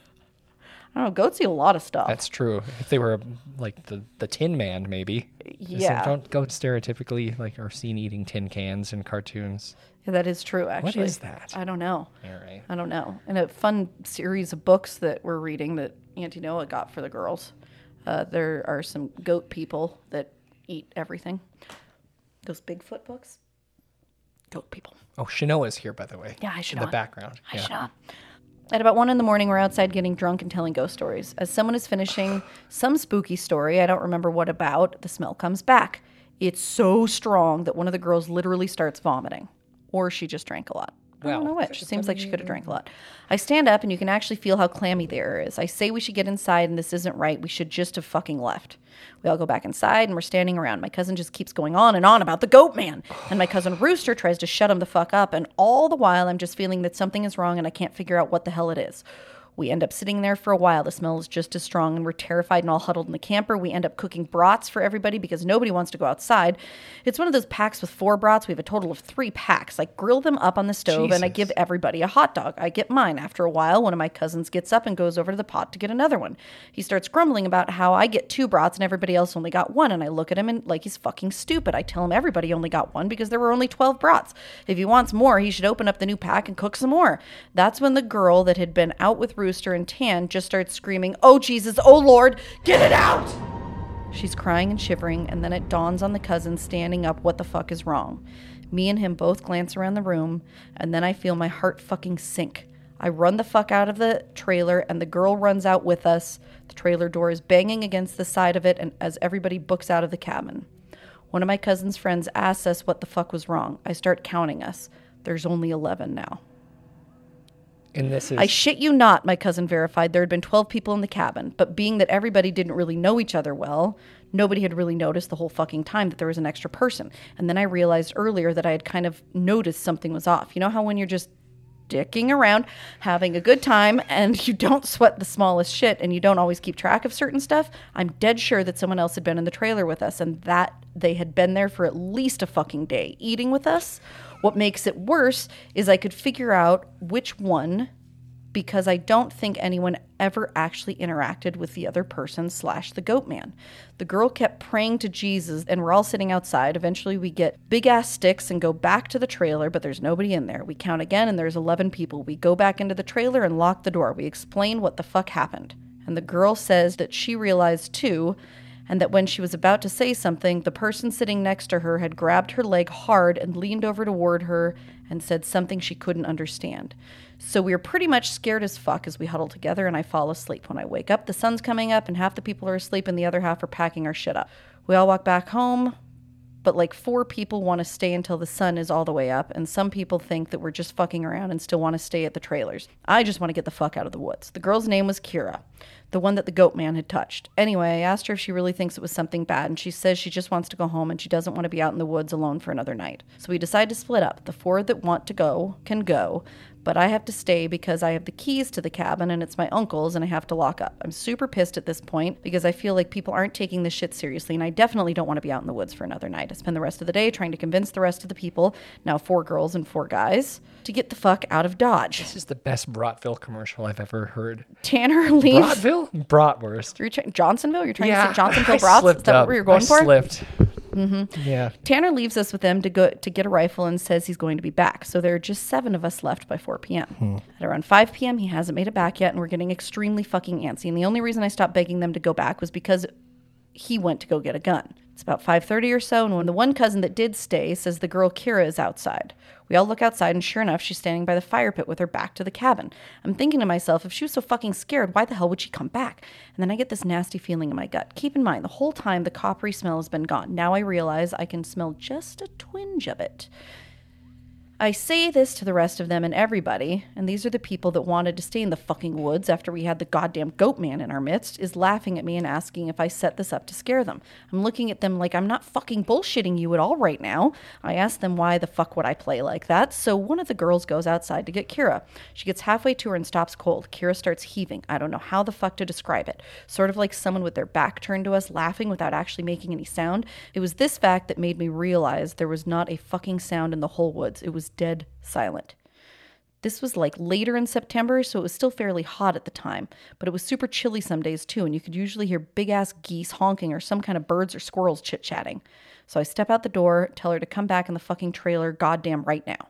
Speaker 4: I don't know. Goats eat a lot of stuff.
Speaker 2: That's true. If they were like the the Tin Man, maybe.
Speaker 4: Yeah.
Speaker 2: Don't go stereotypically like are seen eating tin cans in cartoons.
Speaker 4: Yeah, that is true, actually.
Speaker 2: is that?
Speaker 4: I don't know.
Speaker 2: All right.
Speaker 4: I don't know. And a fun series of books that we're reading that Auntie Noah got for the girls. Uh, there are some goat people that eat everything. Those Bigfoot books. Goat people.
Speaker 2: Oh, Shanoa's here, by the way.
Speaker 4: Yeah, I should.
Speaker 2: In
Speaker 4: the
Speaker 2: background.
Speaker 4: I
Speaker 2: yeah.
Speaker 4: At about one in the morning, we're outside getting drunk and telling ghost stories. As someone is finishing some spooky story, I don't remember what about, the smell comes back. It's so strong that one of the girls literally starts vomiting, or she just drank a lot. I don't know which. Seems like she could have drank a lot. I stand up and you can actually feel how clammy the air is. I say we should get inside and this isn't right. We should just have fucking left. We all go back inside and we're standing around. My cousin just keeps going on and on about the goat man. And my cousin Rooster tries to shut him the fuck up. And all the while, I'm just feeling that something is wrong and I can't figure out what the hell it is. We end up sitting there for a while. The smell is just as strong, and we're terrified and all huddled in the camper. We end up cooking brats for everybody because nobody wants to go outside. It's one of those packs with four brats. We have a total of three packs. I grill them up on the stove and I give everybody a hot dog. I get mine. After a while, one of my cousins gets up and goes over to the pot to get another one. He starts grumbling about how I get two brats and everybody else only got one. And I look at him and like he's fucking stupid. I tell him everybody only got one because there were only 12 brats. If he wants more, he should open up the new pack and cook some more. That's when the girl that had been out with Rooster and Tan just starts screaming, Oh Jesus, oh Lord, get it out! She's crying and shivering, and then it dawns on the cousin standing up what the fuck is wrong. Me and him both glance around the room, and then I feel my heart fucking sink. I run the fuck out of the trailer, and the girl runs out with us. The trailer door is banging against the side of it, and as everybody books out of the cabin. One of my cousin's friends asks us what the fuck was wrong. I start counting us. There's only 11 now.
Speaker 2: And this is
Speaker 4: I shit you not, my cousin verified. There had been 12 people in the cabin, but being that everybody didn't really know each other well, nobody had really noticed the whole fucking time that there was an extra person. And then I realized earlier that I had kind of noticed something was off. You know how when you're just dicking around, having a good time, and [LAUGHS] you don't sweat the smallest shit and you don't always keep track of certain stuff? I'm dead sure that someone else had been in the trailer with us and that they had been there for at least a fucking day eating with us. What makes it worse is I could figure out which one because I don't think anyone ever actually interacted with the other person slash the goat man. The girl kept praying to Jesus, and we're all sitting outside. Eventually, we get big ass sticks and go back to the trailer, but there's nobody in there. We count again, and there's 11 people. We go back into the trailer and lock the door. We explain what the fuck happened. And the girl says that she realized too and that when she was about to say something, the person sitting next to her had grabbed her leg hard and leaned over toward her and said something she couldn't understand. So we are pretty much scared as fuck as we huddle together, and I fall asleep. When I wake up, the sun's coming up, and half the people are asleep, and the other half are packing our shit up. We all walk back home, but like four people want to stay until the sun is all the way up, and some people think that we're just fucking around and still want to stay at the trailers. I just want to get the fuck out of the woods. The girl's name was Kira, the one that the goat man had touched. Anyway, I asked her if she really thinks it was something bad, and she says she just wants to go home and she doesn't want to be out in the woods alone for another night. So we decide to split up. The four that want to go can go, but I have to stay because I have the keys to the cabin and it's my uncle's and I have to lock up. I'm super pissed at this point because I feel like people aren't taking this shit seriously and I definitely don't want to be out in the woods for another night. I spend the rest of the day trying to convince the rest of the people, now four girls and four guys, to get the fuck out of Dodge.
Speaker 2: this is the best Brotville commercial I've ever heard.
Speaker 4: Tanner leaves.
Speaker 2: Brotville? Bratwurst.
Speaker 4: You're trying, Johnsonville? You're trying to say Johnsonville Brats? Is that
Speaker 2: up.
Speaker 4: what you're going
Speaker 2: I
Speaker 4: for?
Speaker 2: slipped. Mm-hmm. Yeah.
Speaker 4: Tanner leaves us with them to go to get a rifle and says he's going to be back. So there are just seven of us left by 4 p.m. At around 5 p.m., he hasn't made it back yet, and we're getting extremely fucking antsy. And the only reason I stopped begging them to go back was because he went to go get a gun. It's about 5:30 or so, and when the one cousin that did stay says the girl Kira is outside. We all look outside, and sure enough, she's standing by the fire pit with her back to the cabin. I'm thinking to myself, if she was so fucking scared, why the hell would she come back? And then I get this nasty feeling in my gut. Keep in mind, the whole time the coppery smell has been gone. Now I realize I can smell just a twinge of it. I say this to the rest of them and everybody, and these are the people that wanted to stay in the fucking woods after we had the goddamn goat man in our midst, is laughing at me and asking if I set this up to scare them. I'm looking at them like I'm not fucking bullshitting you at all right now. I ask them why the fuck would I play like that, so one of the girls goes outside to get Kira. She gets halfway to her and stops cold. Kira starts heaving. I don't know how the fuck to describe it. Sort of like someone with their back turned to us, laughing without actually making any sound. It was this fact that made me realize there was not a fucking sound in the whole woods. It was dead silent. This was like later in September, so it was still fairly hot at the time, but it was super chilly some days too, and you could usually hear big ass geese honking or some kind of birds or squirrels chit chatting. So I step out the door, tell her to come back in the fucking trailer goddamn right now.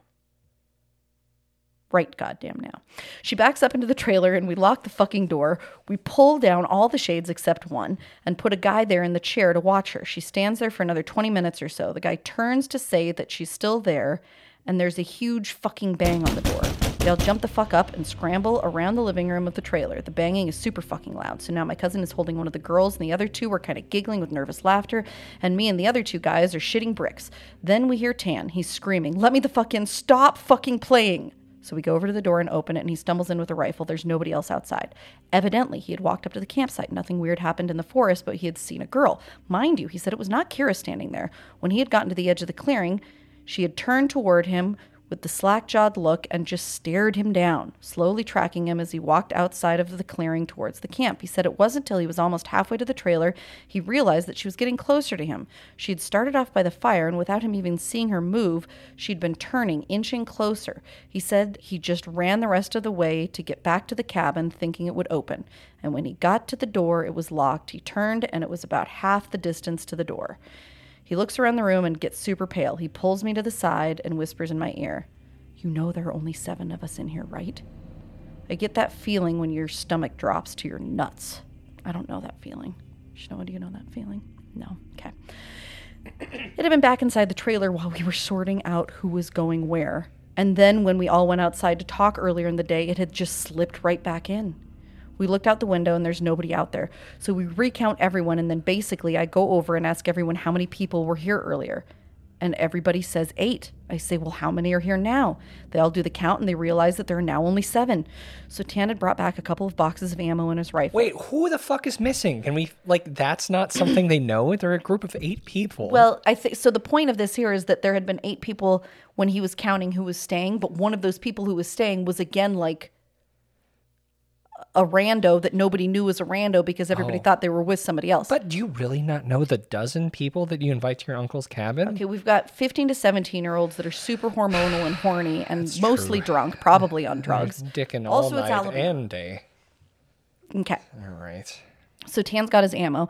Speaker 4: Right goddamn now. She backs up into the trailer and we lock the fucking door. We pull down all the shades except one and put a guy there in the chair to watch her. She stands there for another 20 minutes or so. The guy turns to say that she's still there and there's a huge fucking bang on the door. They all jump the fuck up and scramble around the living room of the trailer. The banging is super fucking loud. So now my cousin is holding one of the girls, and the other two are kind of giggling with nervous laughter, and me and the other two guys are shitting bricks. Then we hear Tan. He's screaming, Let me the fuck in! Stop fucking playing! So we go over to the door and open it, and he stumbles in with a rifle. There's nobody else outside. Evidently, he had walked up to the campsite. Nothing weird happened in the forest, but he had seen a girl. Mind you, he said it was not Kira standing there. When he had gotten to the edge of the clearing, she had turned toward him with the slack jawed look and just stared him down, slowly tracking him as he walked outside of the clearing towards the camp. He said it wasn't till he was almost halfway to the trailer he realized that she was getting closer to him. She had started off by the fire, and without him even seeing her move, she'd been turning, inching closer. He said he just ran the rest of the way to get back to the cabin, thinking it would open. And when he got to the door, it was locked. He turned, and it was about half the distance to the door. He looks around the room and gets super pale. He pulls me to the side and whispers in my ear, You know there are only seven of us in here, right? I get that feeling when your stomach drops to your nuts. I don't know that feeling. Shanoa, do you know that feeling? No. Okay. It had been back inside the trailer while we were sorting out who was going where. And then when we all went outside to talk earlier in the day, it had just slipped right back in. We looked out the window and there's nobody out there. So we recount everyone and then basically I go over and ask everyone how many people were here earlier. And everybody says eight. I say, well, how many are here now? They all do the count and they realize that there are now only seven. So Tan had brought back a couple of boxes of ammo in his rifle.
Speaker 2: Wait, who the fuck is missing? Can we like that's not something they know? They're a group of eight people.
Speaker 4: Well, I think so. The point of this here is that there had been eight people when he was counting who was staying, but one of those people who was staying was again like a rando that nobody knew was a rando because everybody
Speaker 2: Oh.
Speaker 4: thought they were with somebody else.
Speaker 2: but do you really not know the dozen people that you invite to your uncle's cabin?
Speaker 4: okay, we've got 15 to 17 year olds that are super hormonal and horny and mostly drunk, probably on drugs.
Speaker 2: Dicking all
Speaker 4: Also, it's
Speaker 2: night
Speaker 4: Alabama.
Speaker 2: and day.
Speaker 4: Okay.
Speaker 2: All right.
Speaker 4: So Tan's got his ammo.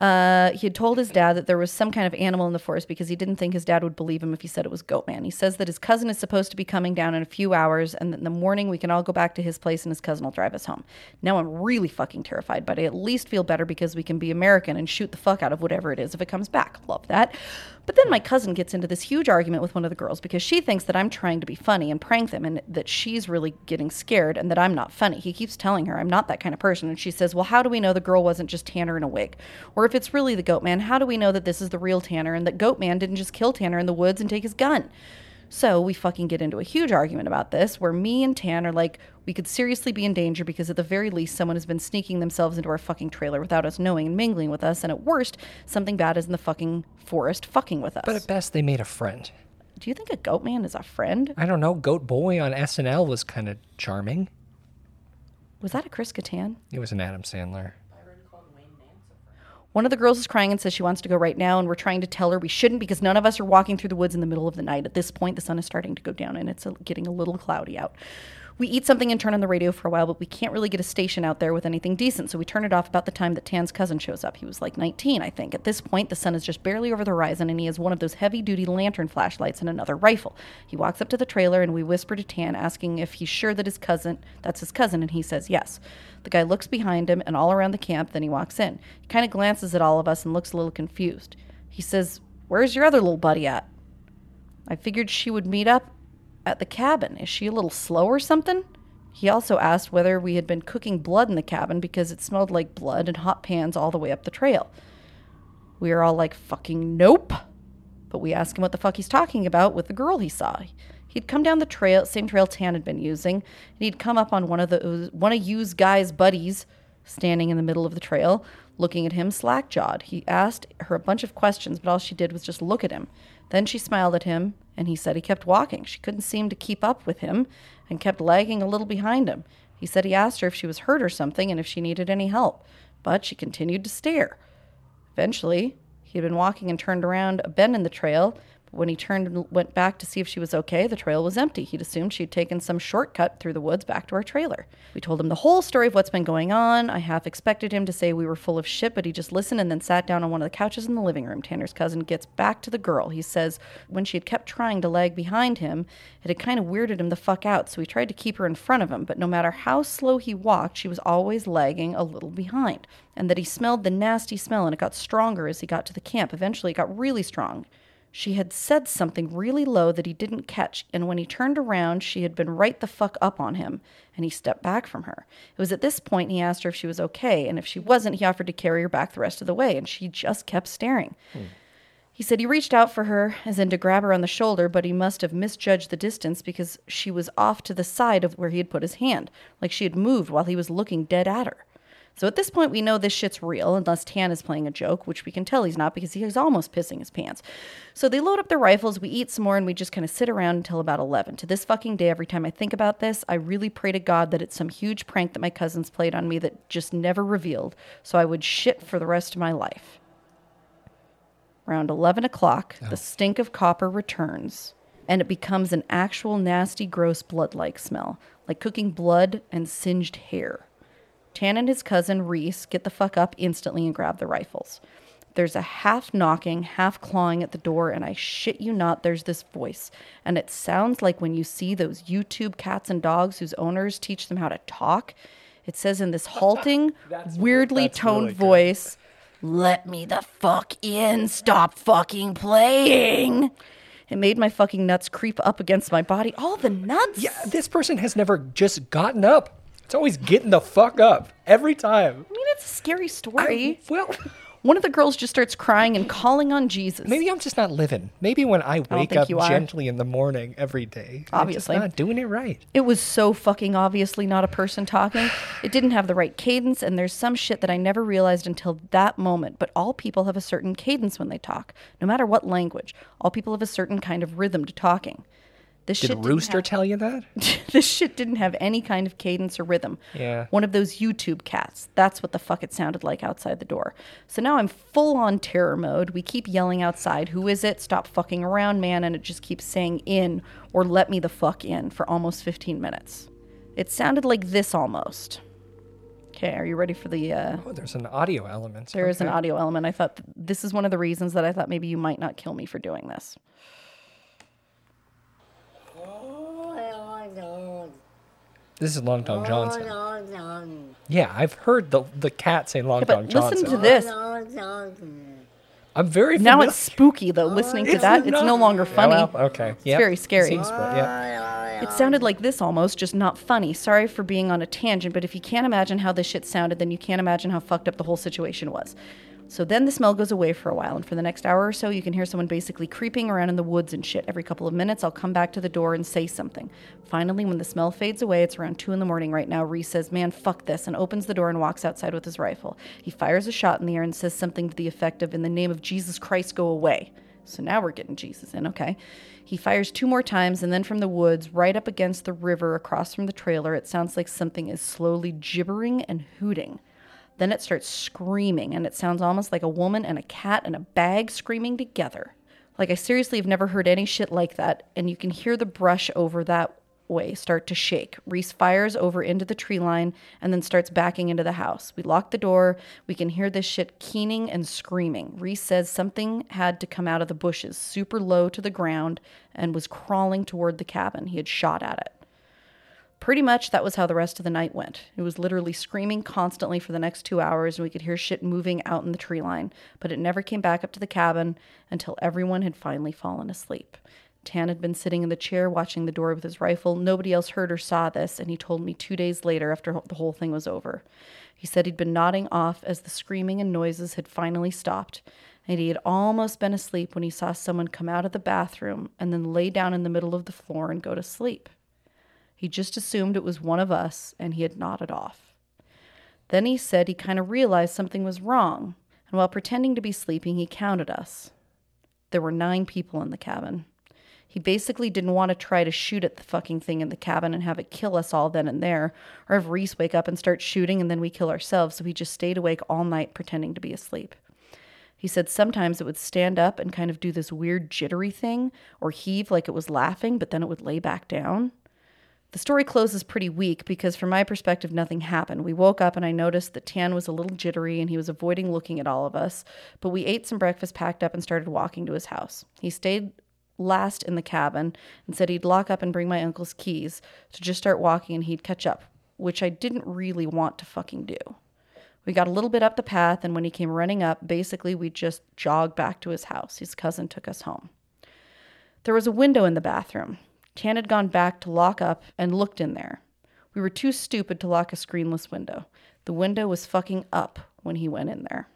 Speaker 4: Uh, he had told his dad that there was some kind of animal in the forest because he didn't think his dad would believe him if he said it was Goatman. He says that his cousin is supposed to be coming down in a few hours, and that in the morning we can all go back to his place and his cousin will drive us home. Now I'm really fucking terrified, but I at least feel better because we can be American and shoot the fuck out of whatever it is if it comes back. Love that. But then my cousin gets into this huge argument with one of the girls because she thinks that I'm trying to be funny and prank them and that she's really getting scared and that I'm not funny. He keeps telling her I'm not that kind of person. And she says, Well, how do we know the girl wasn't just Tanner in a wig? Or if it's really the goat man, how do we know that this is the real Tanner and that goat man didn't just kill Tanner in the woods and take his gun? So we fucking get into a huge argument about this where me and Tan are like, we could seriously be in danger because at the very least, someone has been sneaking themselves into our fucking trailer without us knowing and mingling with us. And at worst, something bad is in the fucking forest fucking with us.
Speaker 2: But at best, they made a friend.
Speaker 4: Do you think a goat man is a friend?
Speaker 2: I don't know. Goat Boy on SNL was kind of charming.
Speaker 4: Was that a Chris Kattan?
Speaker 2: It was an Adam Sandler.
Speaker 4: One of the girls is crying and says she wants to go right now, and we're trying to tell her we shouldn't because none of us are walking through the woods in the middle of the night. At this point, the sun is starting to go down and it's getting a little cloudy out. We eat something and turn on the radio for a while, but we can't really get a station out there with anything decent, so we turn it off about the time that Tan's cousin shows up. He was like 19, I think. At this point, the sun is just barely over the horizon, and he has one of those heavy duty lantern flashlights and another rifle. He walks up to the trailer, and we whisper to Tan, asking if he's sure that his cousin, that's his cousin, and he says yes. The guy looks behind him and all around the camp, then he walks in. He kind of glances at all of us and looks a little confused. He says, Where's your other little buddy at? I figured she would meet up at the cabin. Is she a little slow or something? He also asked whether we had been cooking blood in the cabin because it smelled like blood and hot pans all the way up the trail. We are all like, fucking nope. But we ask him what the fuck he's talking about with the girl he saw. He'd come down the trail, same trail Tan had been using, and he'd come up on one of the one of you's guys' buddies standing in the middle of the trail, looking at him slack jawed. He asked her a bunch of questions, but all she did was just look at him. Then she smiled at him, and he said he kept walking. She couldn't seem to keep up with him and kept lagging a little behind him. He said he asked her if she was hurt or something and if she needed any help, but she continued to stare. Eventually, he had been walking and turned around a bend in the trail. When he turned and went back to see if she was okay, the trail was empty. He'd assumed she'd taken some shortcut through the woods back to our trailer. We told him the whole story of what's been going on. I half expected him to say we were full of shit, but he just listened and then sat down on one of the couches in the living room. Tanner's cousin gets back to the girl. He says when she had kept trying to lag behind him, it had kind of weirded him the fuck out, so he tried to keep her in front of him, but no matter how slow he walked, she was always lagging a little behind. And that he smelled the nasty smell and it got stronger as he got to the camp. Eventually, it got really strong. She had said something really low that he didn't catch, and when he turned around, she had been right the fuck up on him, and he stepped back from her. It was at this point he asked her if she was okay, and if she wasn't, he offered to carry her back the rest of the way, and she just kept staring. He said he reached out for her, as in to grab her on the shoulder, but he must have misjudged the distance because she was off to the side of where he had put his hand, like she had moved while he was looking dead at her. So at this point, we know this shit's real, unless Tan is playing a joke, which we can tell he's not because he is almost pissing his pants. So they load up their rifles, we eat some more, and we just kind of sit around until about 11. To this fucking day, every time I think about this, I really pray to God that it's some huge prank that my cousins played on me that just never revealed, so I would shit for the rest of my life. Around 11 o'clock, oh. the stink of copper returns, and it becomes an actual nasty, gross blood like smell, like cooking blood and singed hair. Tan and his cousin Reese get the fuck up instantly and grab the rifles. There's a half knocking, half clawing at the door, and I shit you not, there's this voice. And it sounds like when you see those YouTube cats and dogs whose owners teach them how to talk. It says in this [LAUGHS] halting, weirdly toned
Speaker 2: really
Speaker 4: voice, Let me the fuck in, stop fucking playing. It made my fucking nuts creep up against my body. All the nuts?
Speaker 2: Yeah, this person has never just gotten up It's always getting the fuck up every time.
Speaker 4: I mean, it's a scary story.
Speaker 2: well, [LAUGHS]
Speaker 4: One of the girls just starts crying and calling on Jesus.
Speaker 2: maybe I'm just not living. Maybe when I wake up gently in the morning every day, obviously I'm just not doing it right.
Speaker 4: It was so fucking obviously not a person talking. It didn't have the right cadence, and there's some shit that I never realized until that moment. But all people have a certain cadence when they talk, no matter what language. All people have a certain kind of rhythm to talking. This
Speaker 2: Did
Speaker 4: shit
Speaker 2: Rooster
Speaker 4: have-
Speaker 2: tell you that? [LAUGHS]
Speaker 4: this shit didn't have any kind of cadence or rhythm.
Speaker 2: Yeah.
Speaker 4: One of those YouTube cats. That's what the fuck it sounded like outside the door. So now I'm full on terror mode. We keep yelling outside, Who is it? Stop fucking around, man. And it just keeps saying in or let me the fuck in for almost 15 minutes. It sounded like this almost. Okay, are you ready for the. Uh,
Speaker 2: Oh, there's an audio element.
Speaker 4: there is an audio element. I thought th- this is one of the reasons that I thought maybe you might not kill me for doing this.
Speaker 2: This is Long Tong Johnson. Yeah, I've heard the the cat say Long
Speaker 4: Yeah,
Speaker 2: Tong
Speaker 4: but
Speaker 2: Johnson.
Speaker 4: listen to this.
Speaker 2: I'm very
Speaker 4: Now it's spooky though. Listening to that, it's no longer
Speaker 2: Yeah,
Speaker 4: funny.
Speaker 2: well, okay,
Speaker 4: It's very scary.
Speaker 2: Seems, but yeah.
Speaker 4: It sounded like this almost, just not funny. Sorry for being on a tangent, but if you can't imagine how this shit sounded, then you can't imagine how fucked up the whole situation was. So then the smell goes away for a while, and for the next hour or so, you can hear someone basically creeping around in the woods and shit. Every couple of minutes, I'll come back to the door and say something. Finally, when the smell fades away, it's around 2 in the morning right now, Reese says, Man, fuck this, and opens the door and walks outside with his rifle. He fires a shot in the air and says something to the effect of, In the name of Jesus Christ, go away. So now we're getting Jesus in, okay? He fires two more times, and then from the woods, right up against the river across from the trailer, it sounds like something is slowly gibbering and hooting. Then it starts screaming, and it sounds almost like a woman and a cat and a bag screaming together. Like, I seriously have never heard any shit like that, and you can hear the brush over that way start to shake. Reese fires over into the tree line and then starts backing into the house. We lock the door. We can hear this shit keening and screaming. Reese says something had to come out of the bushes, super low to the ground, and was crawling toward the cabin. He had shot at it. Pretty much that was how the rest of the night went. It was literally screaming constantly for the next two hours, and we could hear shit moving out in the tree line, but it never came back up to the cabin until everyone had finally fallen asleep. Tan had been sitting in the chair watching the door with his rifle. Nobody else heard or saw this, and he told me two days later after the whole thing was over. He said he'd been nodding off as the screaming and noises had finally stopped, and he had almost been asleep when he saw someone come out of the bathroom and then lay down in the middle of the floor and go to sleep. He just assumed it was one of us, and he had nodded off. Then he said he kind of realized something was wrong, and while pretending to be sleeping, he counted us. There were nine people in the cabin. He basically didn't want to try to shoot at the fucking thing in the cabin and have it kill us all then and there, or have Reese wake up and start shooting and then we kill ourselves, so he just stayed awake all night pretending to be asleep. He said sometimes it would stand up and kind of do this weird jittery thing or heave like it was laughing, but then it would lay back down. The story closes pretty weak because, from my perspective, nothing happened. We woke up and I noticed that Tan was a little jittery and he was avoiding looking at all of us. But we ate some breakfast, packed up, and started walking to his house. He stayed last in the cabin and said he'd lock up and bring my uncle's keys to just start walking and he'd catch up, which I didn't really want to fucking do. We got a little bit up the path, and when he came running up, basically we just jogged back to his house. His cousin took us home. There was a window in the bathroom. Tan had gone back to lock up and looked in there. We were too stupid to lock a screenless window. The window was fucking up when he went in there.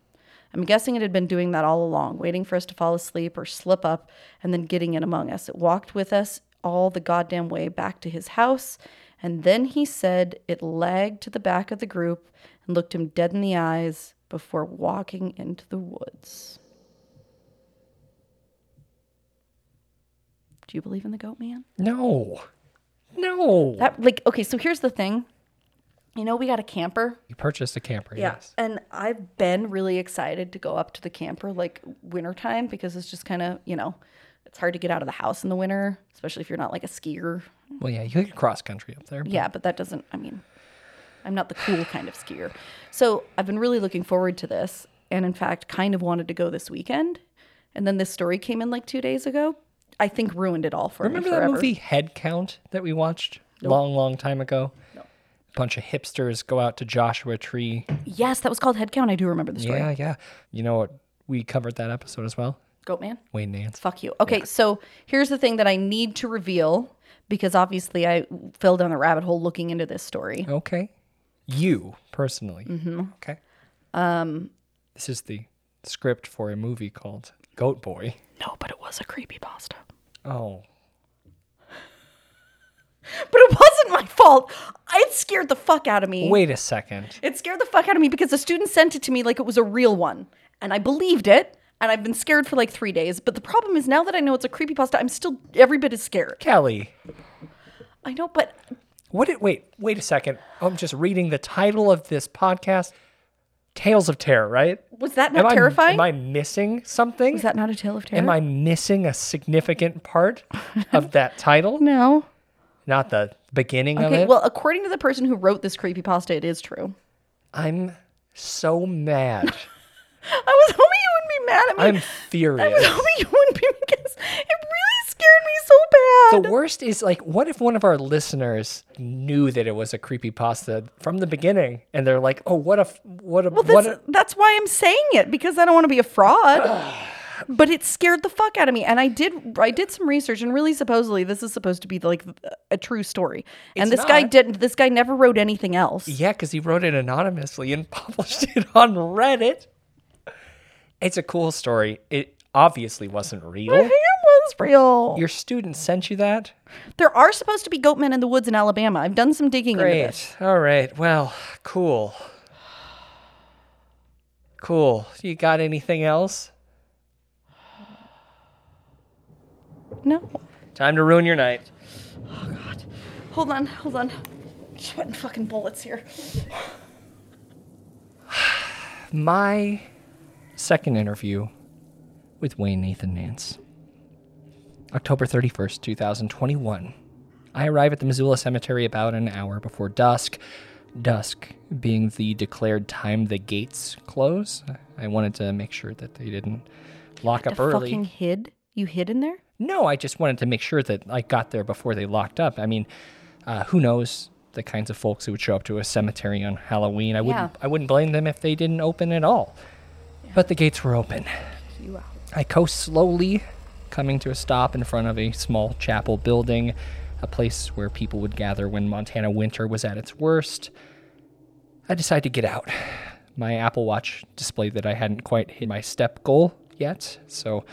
Speaker 4: I'm guessing it had been doing that all along, waiting for us to fall asleep or slip up and then getting in among us. It walked with us all the goddamn way back to his house, and then he said it lagged to the back of the group and looked him dead in the eyes before walking into the woods. Do you believe in the goat man?
Speaker 2: No. No.
Speaker 4: That like okay, so here's the thing. You know, we got a camper.
Speaker 2: you purchased a camper, yes.
Speaker 4: And I've been really excited to go up to the camper like wintertime because it's just kind of, you know, it's hard to get out of the house in the winter, especially if you're not like a skier.
Speaker 2: Well, yeah, you could cross country up there. but-
Speaker 4: Yeah, but that doesn't, I mean, I'm not the cool kind of skier. So I've been really looking forward to this. And in fact, kind of wanted to go this weekend. And then this story came in like two days ago. I think ruined it all for
Speaker 2: Remember
Speaker 4: me
Speaker 2: that movie Head Count that we watched long, long time ago? A bunch of hipsters go out to Joshua Tree.
Speaker 4: Yes, that was called Headcount. I do remember the story.
Speaker 2: Yeah, yeah. You know what? We covered that episode as well.
Speaker 4: Goat Man.
Speaker 2: Wayne Nance.
Speaker 4: Fuck you. Okay, so here's the thing that I need to reveal because obviously I fell down the rabbit hole looking into this story.
Speaker 2: Okay. You personally. Mm-hmm. Okay. Um, this is the script for a movie called Goat Boy.
Speaker 4: No, but it was a creepy pasta.
Speaker 2: Oh, [LAUGHS]
Speaker 4: But it wasn't my fault. It scared the fuck out of me.
Speaker 2: wait a second.
Speaker 4: It scared the fuck out of me because the student sent it to me like it was a real one. And I believed it. And I've been scared for like three days. But the problem is now that I know it's a creepy pasta, I'm still every bit as scared.
Speaker 2: Kelly,
Speaker 4: I know, but
Speaker 2: what did, wait, wait a second. I'm just reading the title of this podcast Tales of Terror, right?
Speaker 4: was that
Speaker 2: Am
Speaker 4: not
Speaker 2: I-
Speaker 4: terrifying?
Speaker 2: Am I missing something?
Speaker 4: was that not a tale of terror?
Speaker 2: Am I missing a significant part of [LAUGHS] that title?
Speaker 4: No.
Speaker 2: Not the beginning of
Speaker 4: Okay,
Speaker 2: it.
Speaker 4: well, according to the person who wrote this creepypasta, it is true.
Speaker 2: I'm so mad. [LAUGHS]
Speaker 4: I was hoping you wouldn't be mad at me.
Speaker 2: I'm furious.
Speaker 4: I was hoping you wouldn't be because it really scared me so bad.
Speaker 2: The worst is like, what if one of our listeners knew that it was a creepy pasta from the beginning, and they're like, "Oh, what a, f- what a,
Speaker 4: Well,
Speaker 2: what
Speaker 4: that's,
Speaker 2: a."
Speaker 4: that's why I'm saying it because I don't want to be a fraud. [SIGHS] but it scared the fuck out of me, and I did I did some research, and really supposedly this is supposed to be like a true story. and
Speaker 2: It's
Speaker 4: this guy
Speaker 2: not.
Speaker 4: didn't. This guy never wrote anything else.
Speaker 2: Yeah, because he wrote it anonymously and [LAUGHS] published it on Reddit. It's a cool story. It obviously wasn't real.
Speaker 4: Real.
Speaker 2: Your student sent you that?
Speaker 4: there are supposed to be goatmen in the woods in Alabama. I've done some digging into this.
Speaker 2: All right. Well, cool. Cool. You got anything else?
Speaker 4: No,
Speaker 2: Time to ruin your night. Oh god.
Speaker 4: Hold on, hold on. Sweating fucking bullets here. [SIGHS]
Speaker 2: My second interview with Wayne Nathan Nance. October 31st, 2021. I arrive at the Missoula Cemetery about an hour before dusk. Dusk being the declared time the gates close. I wanted to make sure that they didn't lock up
Speaker 4: The
Speaker 2: early.
Speaker 4: fucking hid. You hid in there?
Speaker 2: No, I just wanted to make sure that I got there before they locked up. I mean, uh, who knows the kinds of folks who would show up to a cemetery on Halloween? I wouldn't.
Speaker 4: Yeah.
Speaker 2: I wouldn't blame them if they didn't open at all. But the gates were open.
Speaker 4: You out.
Speaker 2: I coast slowly, coming to a stop in front of a small chapel building, a place where people would gather when Montana winter was at its worst. I decide to get out. My Apple Watch displayed that I hadn't quite hit my step goal yet, so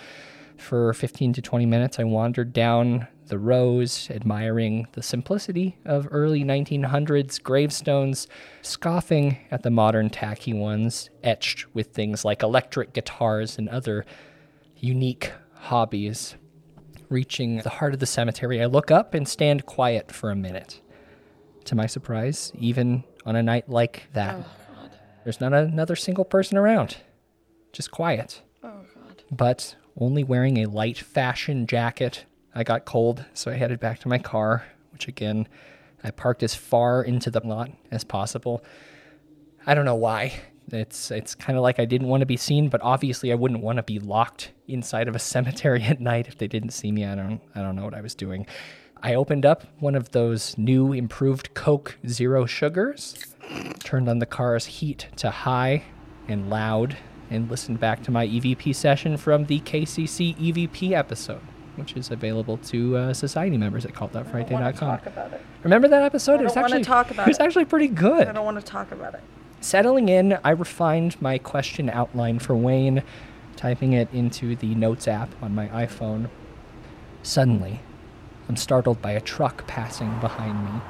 Speaker 2: for 15 to 20 minutes I wandered down the rows, admiring the simplicity of early 1900s gravestones, scoffing at the modern tacky ones, etched with things like electric guitars and other unique hobbies. Reaching the heart of the cemetery, I look up and stand quiet for a minute. To my surprise, even on a night like that, oh, there's not another single person around. Just quiet. Oh, God. But only wearing a light fashion jacket. I got cold, so I headed back to my car, which again, I parked as far into the lot as possible. I don't know why. It's it's kind of like I didn't want to be seen, but obviously I wouldn't want to be locked inside of a [LAUGHS] cemetery at night if they didn't see me. I don't I don't know what I was doing. I opened up one of those new improved Coke Zero Sugars, turned on the car's heat to high and loud, and listened back to my EVP session from the KCC EVP episode, which is available to uh, society members at CalledOutFriday.com. Remember that episode? it was
Speaker 4: don't wanna
Speaker 2: actually
Speaker 4: talk about
Speaker 2: it was actually pretty good.
Speaker 4: I don't want to talk about it.
Speaker 2: Settling in, I refined my question outline for Wayne, typing it into the Notes app on my iPhone. Suddenly, I'm startled by a truck passing behind me.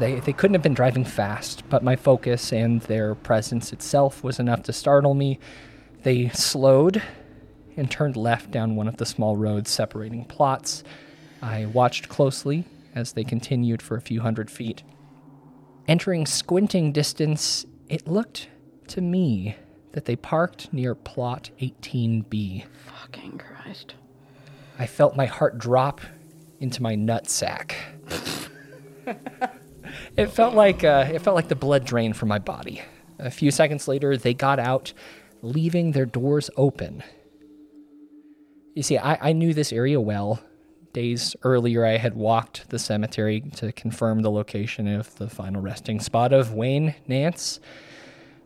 Speaker 2: They, they couldn't have been driving fast, but my focus and their presence itself was enough to startle me. They slowed and turned left down one of the small roads separating plots. I watched closely as they continued for a few hundred feet. Entering squinting distance, it looked to me that they parked near plot 18B.
Speaker 4: Fucking Christ.
Speaker 2: I felt my heart drop into my nutsack. it felt like uh, it felt like the blood drained from my body. A few seconds later, they got out, leaving their doors open. You see, I, I knew this area well. Days earlier, I had walked the cemetery to confirm the location of the final resting spot of Wayne Nance.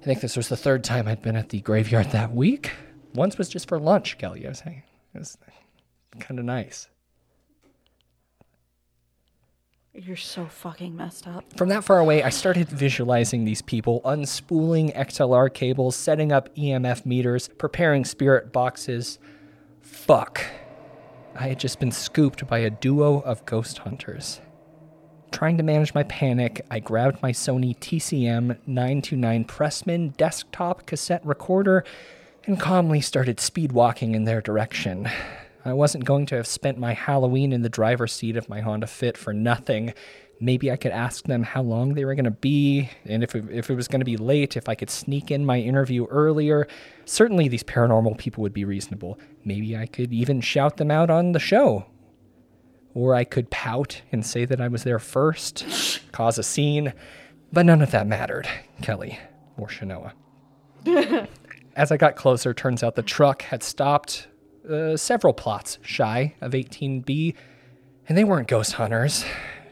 Speaker 2: I think this was the third time I'd been at the graveyard that week. Once was just for lunch, Kelly. I was saying. It was kind of nice.
Speaker 4: You're so fucking messed up.
Speaker 2: From that far away, I started visualizing these people unspooling XLR cables, setting up EMF meters, preparing spirit boxes. Fuck. I had just been scooped by a duo of ghost hunters. Trying to manage my panic, I grabbed my Sony TCM 929 Pressman desktop cassette recorder and calmly started speed walking in their direction. I wasn't going to have spent my Halloween in the driver's seat of my Honda Fit for nothing. Maybe I could ask them how long they were going to be, and if it, if it was going to be late, if I could sneak in my interview earlier. Certainly, these paranormal people would be reasonable. Maybe I could even shout them out on the show. Or I could pout and say that I was there first, cause a scene. But none of that mattered, Kelly or Shanoa. [LAUGHS] As I got closer, turns out the truck had stopped uh, several plots shy of 18B, and they weren't ghost hunters.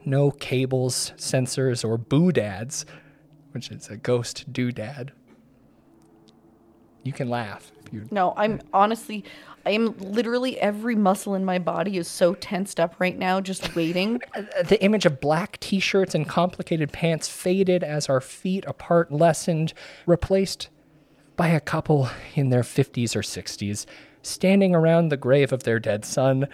Speaker 2: No cables, sensors, or boodads, which is a ghost doodad. You can laugh if you.
Speaker 4: No, I'm honestly, I am literally every muscle in my body is so tensed up right now, just waiting. [LAUGHS]
Speaker 2: The image of black t shirts and complicated pants faded as our feet apart lessened, replaced by a couple in their 50s or 60s, standing around the grave of their dead son,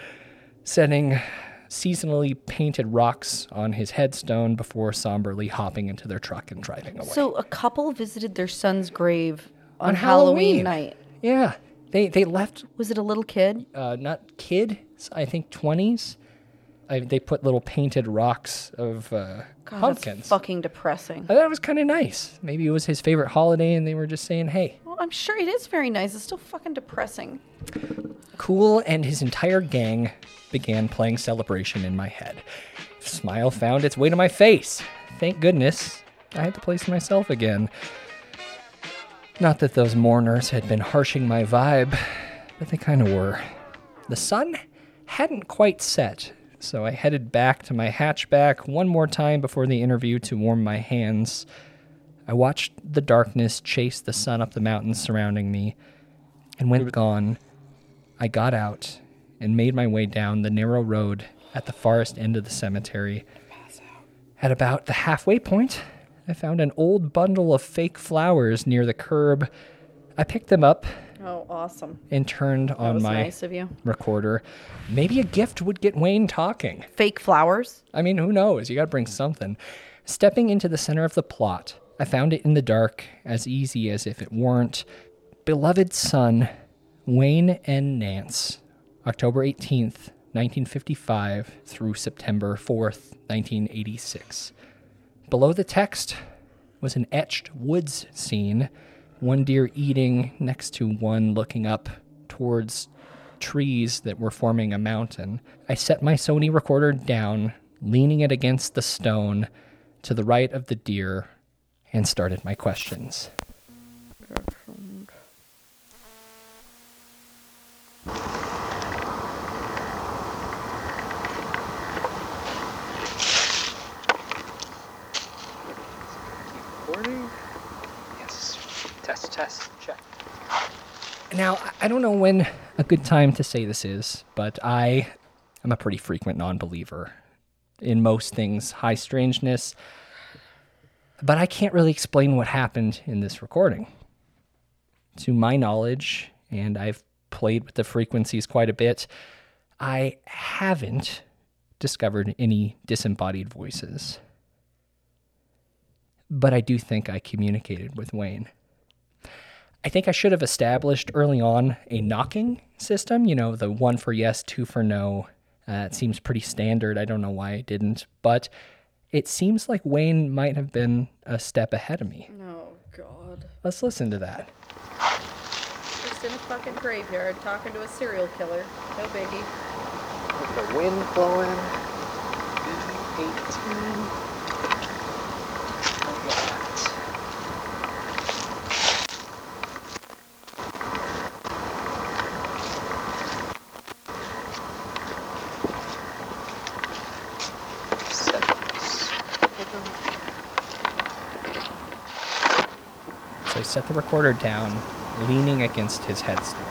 Speaker 2: setting seasonally painted rocks on his headstone before somberly hopping into their truck and driving away.
Speaker 4: so a couple visited their son's grave on,
Speaker 2: On
Speaker 4: Halloween.
Speaker 2: Halloween.
Speaker 4: night.
Speaker 2: yeah, they, they left
Speaker 4: Was it a little kid?
Speaker 2: uh, not kid, I think 20s. I, they put little painted rocks of uh,
Speaker 4: God,
Speaker 2: pumpkins.
Speaker 4: Fucking depressing.
Speaker 2: I thought it was kind of nice. Maybe it was his favorite holiday, and they were just saying, "Hey,
Speaker 4: Well, I'm sure it is very nice. It's still fucking depressing.
Speaker 2: Kool and his entire gang began playing Celebration in my head. Smile found its way to my face. Thank goodness I had to place myself again. Not that those mourners had been harshing my vibe, but they kind of were. The sun hadn't quite set, so I headed back to my hatchback one more time before the interview to warm my hands. I watched the darkness chase the sun up the mountains surrounding me, and when gone, I got out and made my way down the narrow road at the farthest end of the cemetery. At about the halfway point, I found an old bundle of fake flowers near the curb. I picked them up
Speaker 4: Oh, awesome.
Speaker 2: and turned
Speaker 4: That
Speaker 2: on my
Speaker 4: nice of you.
Speaker 2: recorder. Maybe a gift would get Wayne talking.
Speaker 4: Fake flowers.
Speaker 2: I mean, who knows? You got to bring something. Stepping into the center of the plot, I found it in the dark, as easy as if it weren't. Beloved son, Wayne N. Nance, October 18th, 1955 through September 4th, 1986. Below the text was an etched woods scene, one deer eating next to one looking up towards trees that were forming a mountain. I set my Sony recorder down, leaning it against the stone to the right of the deer, and started my questions. Recording? Yes. Test, check. Now, I don't know when a good time to say this is, but I am a pretty frequent non believer in most things, high strangeness. But I can't really explain what happened in this recording. To my knowledge, and I've played with the frequencies quite a bit, I haven't discovered any disembodied voices. But I do think I communicated with Wayne. I think I should have established early on a knocking system, you know, the one for yes, two for no. Uh, it seems pretty standard. I don't know why I didn't, but it seems like Wayne might have been a step ahead of me.
Speaker 4: Oh, God.
Speaker 2: Let's listen to that.
Speaker 4: Just in a fucking graveyard talking to a serial killer. No biggie.
Speaker 2: With the wind blowing. B18. So I set the recorder down, leaning against his headstone.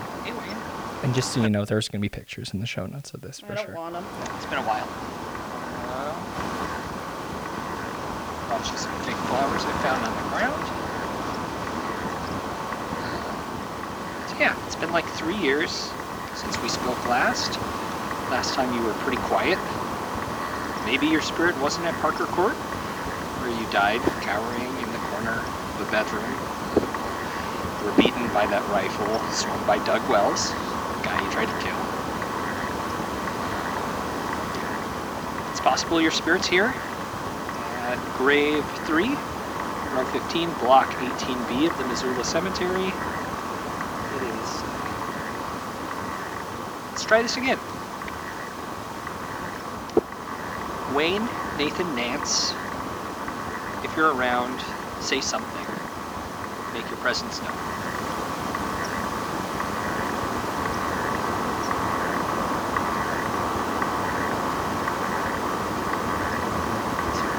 Speaker 2: And just so you know, there's going to be pictures in the show notes of this for
Speaker 4: I don't
Speaker 2: sure.
Speaker 4: want them.
Speaker 5: It's been a while. Uh, watching some fake flowers I found on the ground. So yeah, it's been like three years since we spoke last. Last time you were pretty quiet. Maybe your spirit wasn't at Parker Court, where you died cowering in the corner of the bedroom. Were beaten by that rifle swung by Doug Wells, the guy you tried to kill. It's possible your spirit's here at Grave 3, row 15, block 18B of the Missoula Cemetery. It is. Let's try this again. Wayne, Nathan, Nance, if you're around, say something. Make your presence known.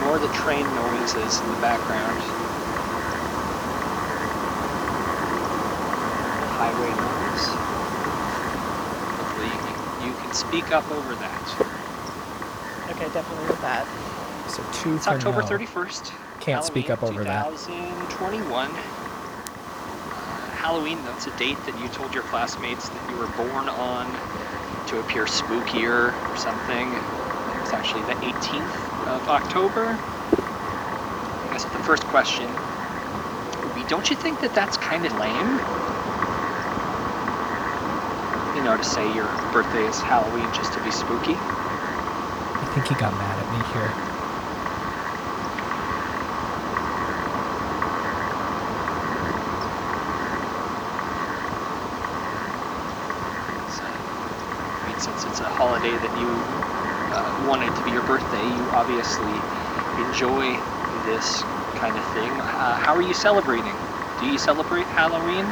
Speaker 5: Ignore the train noises in the background. Highway noise. Hopefully you, you can speak up over that.
Speaker 4: Okay, definitely with that.
Speaker 2: So two
Speaker 5: It's
Speaker 2: for
Speaker 5: October
Speaker 2: no.
Speaker 5: 31st.
Speaker 2: Can't speak up over that.
Speaker 5: 2021. Halloween, that's a date that you told your classmates that you were born on to appear spookier or something. It's actually the 18th of October. I the first question would be don't you think that that's kind of lame? You know, to say your birthday is Halloween just to be spooky?
Speaker 2: I think he got mad at me here.
Speaker 5: So, I mean, since it's a holiday that you uh, wanted to be your birthday, you obviously enjoy this kind of thing. Uh, how are you celebrating? Do you celebrate Halloween?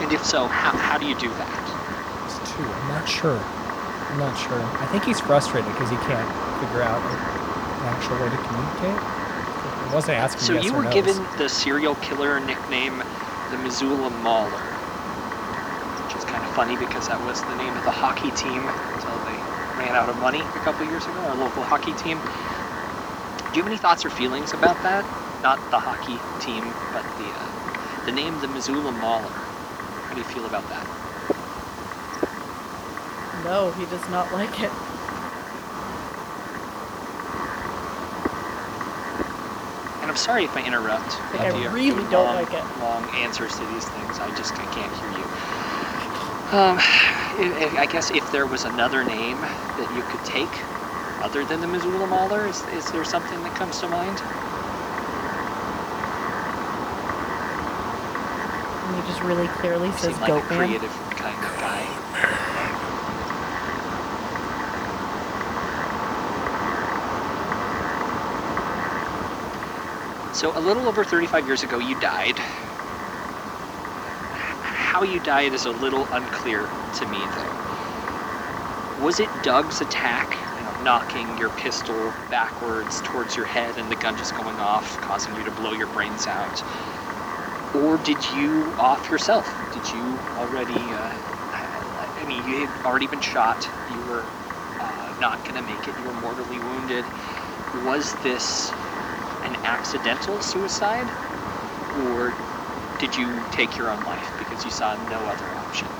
Speaker 5: And if so, how, how do you do that?
Speaker 2: It's two. I'm not sure. I'm not sure. I think he's frustrated because he can't figure out actual way to communicate. I wasn't asking
Speaker 5: So
Speaker 2: yes
Speaker 5: you were
Speaker 2: no's.
Speaker 5: given the serial killer nickname the Missoula Mauler, which is kind of funny because that was the name of the hockey team until they ran out of money a couple years ago, our local hockey team. Do you have any thoughts or feelings about that? Not the hockey team, but the uh, the name the Missoula Mauler. How do you feel about that?
Speaker 4: No, he does not like it.
Speaker 5: And I'm sorry if I interrupt.
Speaker 4: Like, I really don't like it.
Speaker 5: Long answers to these things. I just I can't hear you. Um, I guess if there was another name that you could take, other than the Missoula Mauler, is, is there something that comes to mind?
Speaker 4: And he just really clearly says
Speaker 5: like
Speaker 4: goat man.
Speaker 5: creative kind of guy. So a little over 35 years ago, you died. How you died is a little unclear to me, though. Was it Doug's attack, you know, knocking your pistol backwards towards your head and the gun just going off, causing you to blow your brains out? Or did you off yourself? Did you already, uh, I mean, you had already been shot. You were uh, not going to make it. You were mortally wounded. Was this accidental suicide? Or did you take your own life because you saw no other option?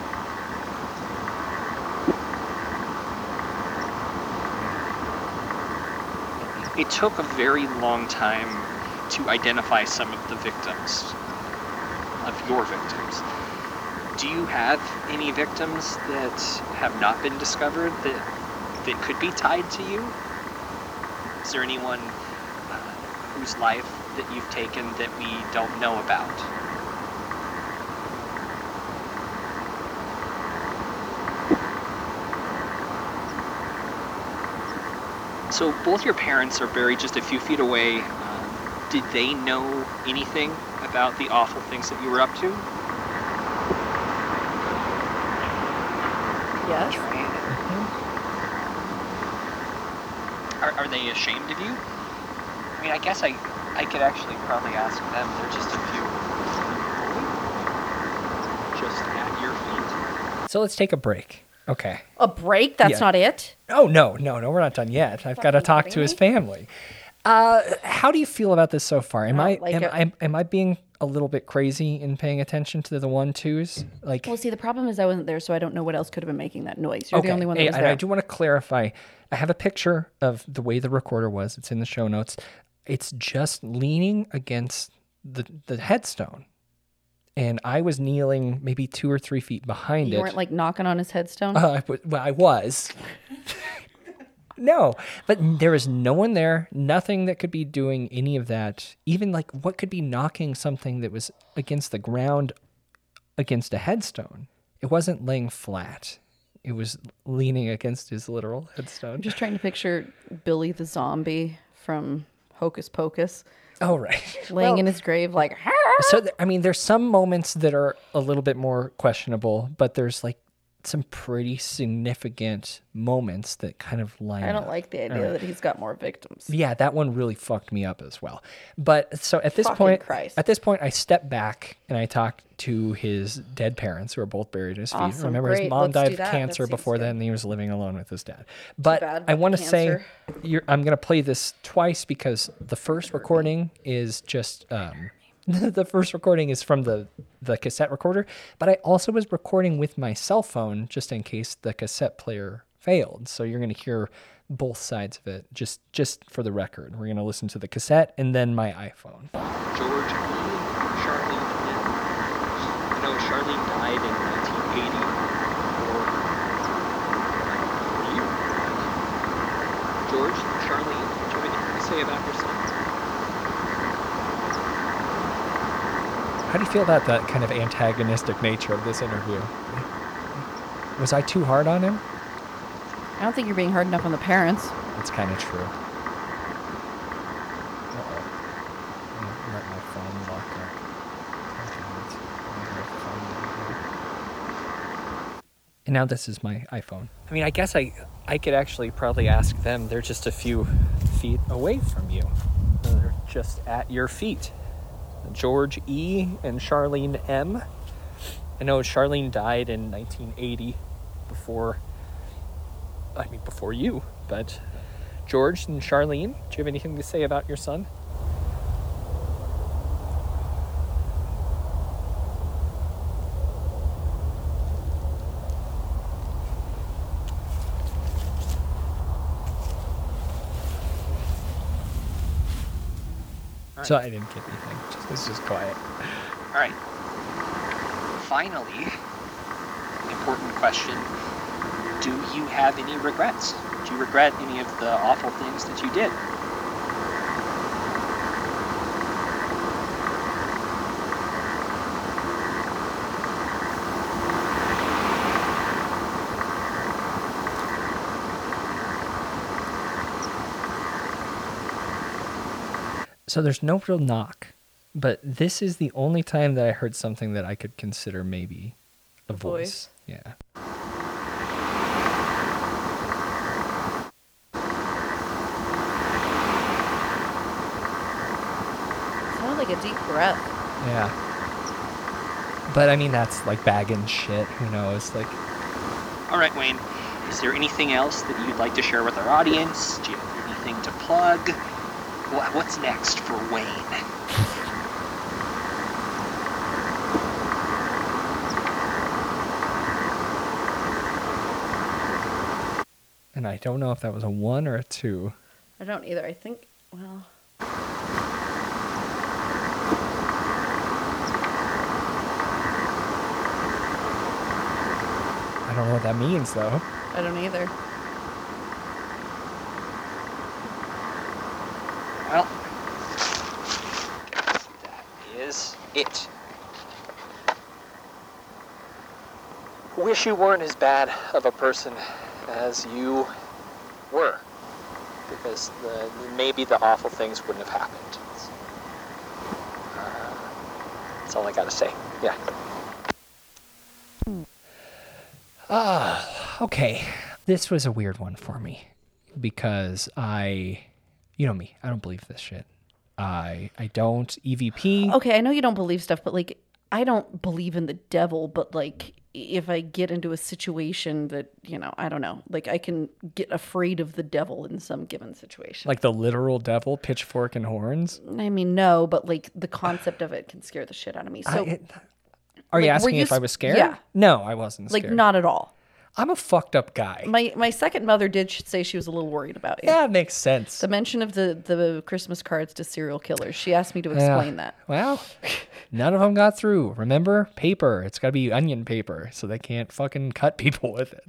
Speaker 5: It took a very long time to identify some of the victims, of your victims. Do you have any victims that have not been discovered that that could be tied to you? Is there anyone whose life that you've taken that we don't know about? So both your parents are buried just a few feet away. Um, did they know anything about the awful things that you were up to?
Speaker 4: Yes.
Speaker 5: Are, are they ashamed of you? I mean, I guess I, I could actually probably ask them. They're just a few. Just at your feet.
Speaker 2: So let's take a break. Okay.
Speaker 4: A break? That's
Speaker 2: Yeah.
Speaker 4: not it.
Speaker 2: Oh no, no, no, we're not done yet. I've got to talk to his family. Uh, how do you feel about this so far? Am
Speaker 4: I
Speaker 2: I
Speaker 4: like
Speaker 2: am,
Speaker 4: it.
Speaker 2: I am I being a little bit crazy in paying attention to the one twos? Like
Speaker 4: Well, see, the problem is I wasn't there, so I don't know what else could have been making that noise. You're
Speaker 2: okay,
Speaker 4: the only one that
Speaker 2: hey,
Speaker 4: was
Speaker 2: and
Speaker 4: there.
Speaker 2: I do want to clarify. I have a picture of the way the recorder was. It's in the show notes. It's just leaning against the the headstone, and I was kneeling maybe two or three feet behind
Speaker 4: you
Speaker 2: it.
Speaker 4: You weren't like knocking on his headstone.
Speaker 2: Uh, well, I was. [LAUGHS] no, but there was no one there. Nothing that could be doing any of that. Even like what could be knocking something that was against the ground against a headstone. It wasn't laying flat. It was leaning against his literal headstone.
Speaker 4: I'm just trying to picture Billy the zombie from Hocus Pocus
Speaker 2: oh right. [LAUGHS]
Speaker 4: laying in his grave, like.
Speaker 2: so th- I mean, there's some moments that are a little bit more questionable, but there's like some pretty significant moments that kind of line.
Speaker 4: I don't
Speaker 2: up.
Speaker 4: like the idea that he's got more victims.
Speaker 2: Yeah, that one really fucked me up as well. But so at this
Speaker 4: Fucking
Speaker 2: point,
Speaker 4: Christ.
Speaker 2: at this point, I stepped back and I talked to his dead parents, who are both buried at his feet.
Speaker 4: Awesome,
Speaker 2: Remember, his mom
Speaker 4: let's
Speaker 2: died of cancer before then, and he was living alone with his dad. But I want to say, you're, I'm going to play this twice because the first recording is just. Um, [LAUGHS] the first recording is from the the cassette recorder, but I also was recording with my cell phone just in case the cassette player failed. So you're going to hear both sides of it just just for the record. We're going to listen to the cassette and then my iPhone.
Speaker 5: George. Charlene You know, Charlene died in 1980 for you. George, Charlene, what do you say about your
Speaker 2: How do you feel about that kind of antagonistic nature of this interview? Was I too hard on him?
Speaker 4: I don't think you're being hard enough on the parents.
Speaker 2: That's kind of true. Uh-oh. I Let my phone lock up. Okay, let's- I have my phone. And now this is my iPhone. I mean, I guess I I could actually probably ask them. They're just a few feet away from you. They're just at your feet. George E. and Charlene M. I know Charlene died in 1980 before I mean, before you, but George and Charlene, do you have anything to say about your son? So I didn't get anything. Just, it's just quiet.
Speaker 5: All right. Finally, important question. Do you have any regrets? Do you regret any of the awful things that you did?
Speaker 2: So there's no real knock, but this is the only time that I heard something that I could consider maybe a voice.
Speaker 4: Voice.
Speaker 2: Yeah.
Speaker 4: Sounded like a deep breath.
Speaker 2: Yeah. But I mean, that's like bagging shit. Who knows? Like,
Speaker 5: All right, Wayne. Is there anything else that you'd like to share with our audience? Do you have anything to plug? Wha- What's next for Wayne?
Speaker 2: and I don't know if that was a one or a two.
Speaker 4: I don't either. I think, well,
Speaker 2: I don't know what that means though.
Speaker 4: I don't either.
Speaker 5: Well, that is it. Wish you weren't as bad of a person as you were. Because the, maybe the awful things wouldn't have happened. Uh, that's all I gotta say. Yeah.
Speaker 2: Ah, okay. This was a weird one for me. because I, you know me, I don't believe this shit. I I don't EVP.
Speaker 4: Okay, I know you don't believe stuff, but like I don't believe in the devil, but like if I get into a situation that, you know, I don't know, like I can get afraid of the devil in some given situation.
Speaker 2: Like the literal devil, pitchfork and horns.
Speaker 4: I mean, no, but like the concept of it can scare the shit out of me. So
Speaker 2: I- it- are you
Speaker 4: like, were
Speaker 2: asking
Speaker 4: you
Speaker 2: if I was scared?
Speaker 4: yeah.
Speaker 2: No, I wasn't scared.
Speaker 4: like not at all.
Speaker 2: I'm a fucked up guy.
Speaker 4: My my second mother did say she was a little worried about you.
Speaker 2: yeah, it makes sense.
Speaker 4: The mention of the the Christmas cards to serial killers. She asked me to
Speaker 2: Yeah.
Speaker 4: explain that.
Speaker 2: Well, none of them got through. Remember, paper. It's got to be onion paper, so they can't fucking cut people [LAUGHS] with it.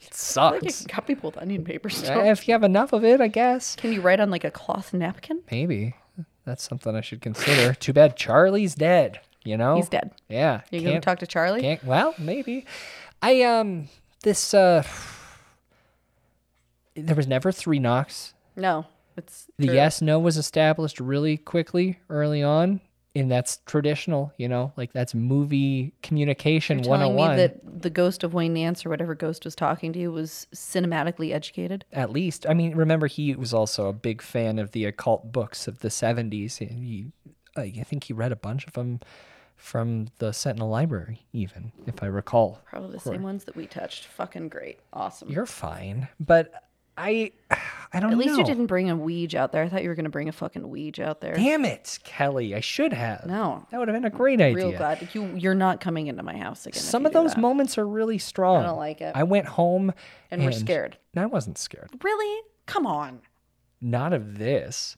Speaker 2: It
Speaker 4: I think you
Speaker 2: sucks.
Speaker 4: can cut people with onion paper
Speaker 2: Uh,
Speaker 4: still.
Speaker 2: If you have enough of it, I guess.
Speaker 4: Can you write on like a cloth napkin?
Speaker 2: Maybe that's something I should consider. Too bad Charlie's dead. You know,
Speaker 4: He's dead.
Speaker 2: Yeah,
Speaker 4: You gonna
Speaker 2: can't-
Speaker 4: talk to Charlie?
Speaker 2: Can't, well, maybe. I um this uh there was never three knocks.
Speaker 4: No, it's
Speaker 2: The
Speaker 4: true.
Speaker 2: yes no was established really quickly early on. And that's traditional, you know, like that's movie communication
Speaker 4: You're telling
Speaker 2: 101.
Speaker 4: me that the ghost of Wayne Nance or whatever ghost was talking to you was cinematically educated.
Speaker 2: at least. I mean, remember he was also a big fan of the occult books of the 70s. He, I think he read a bunch of them from the Sentinel Library, even if I recall.
Speaker 4: Probably the same ones that we touched. Fucking great, awesome.
Speaker 2: You're fine, but I, I don't know.
Speaker 4: At least
Speaker 2: know.
Speaker 4: you didn't bring a Ouija out there. I thought you were gonna bring a fucking Ouija out there.
Speaker 2: Damn it, Kelly! I should have.
Speaker 4: No.
Speaker 2: that would have been a great idea.
Speaker 4: Real glad you you're not coming into my house again.
Speaker 2: Some of those
Speaker 4: that.
Speaker 2: moments are really strong.
Speaker 4: I don't like it.
Speaker 2: I went home
Speaker 4: And we're scared.
Speaker 2: No, I wasn't scared.
Speaker 4: Really? Come on.
Speaker 2: Not of this.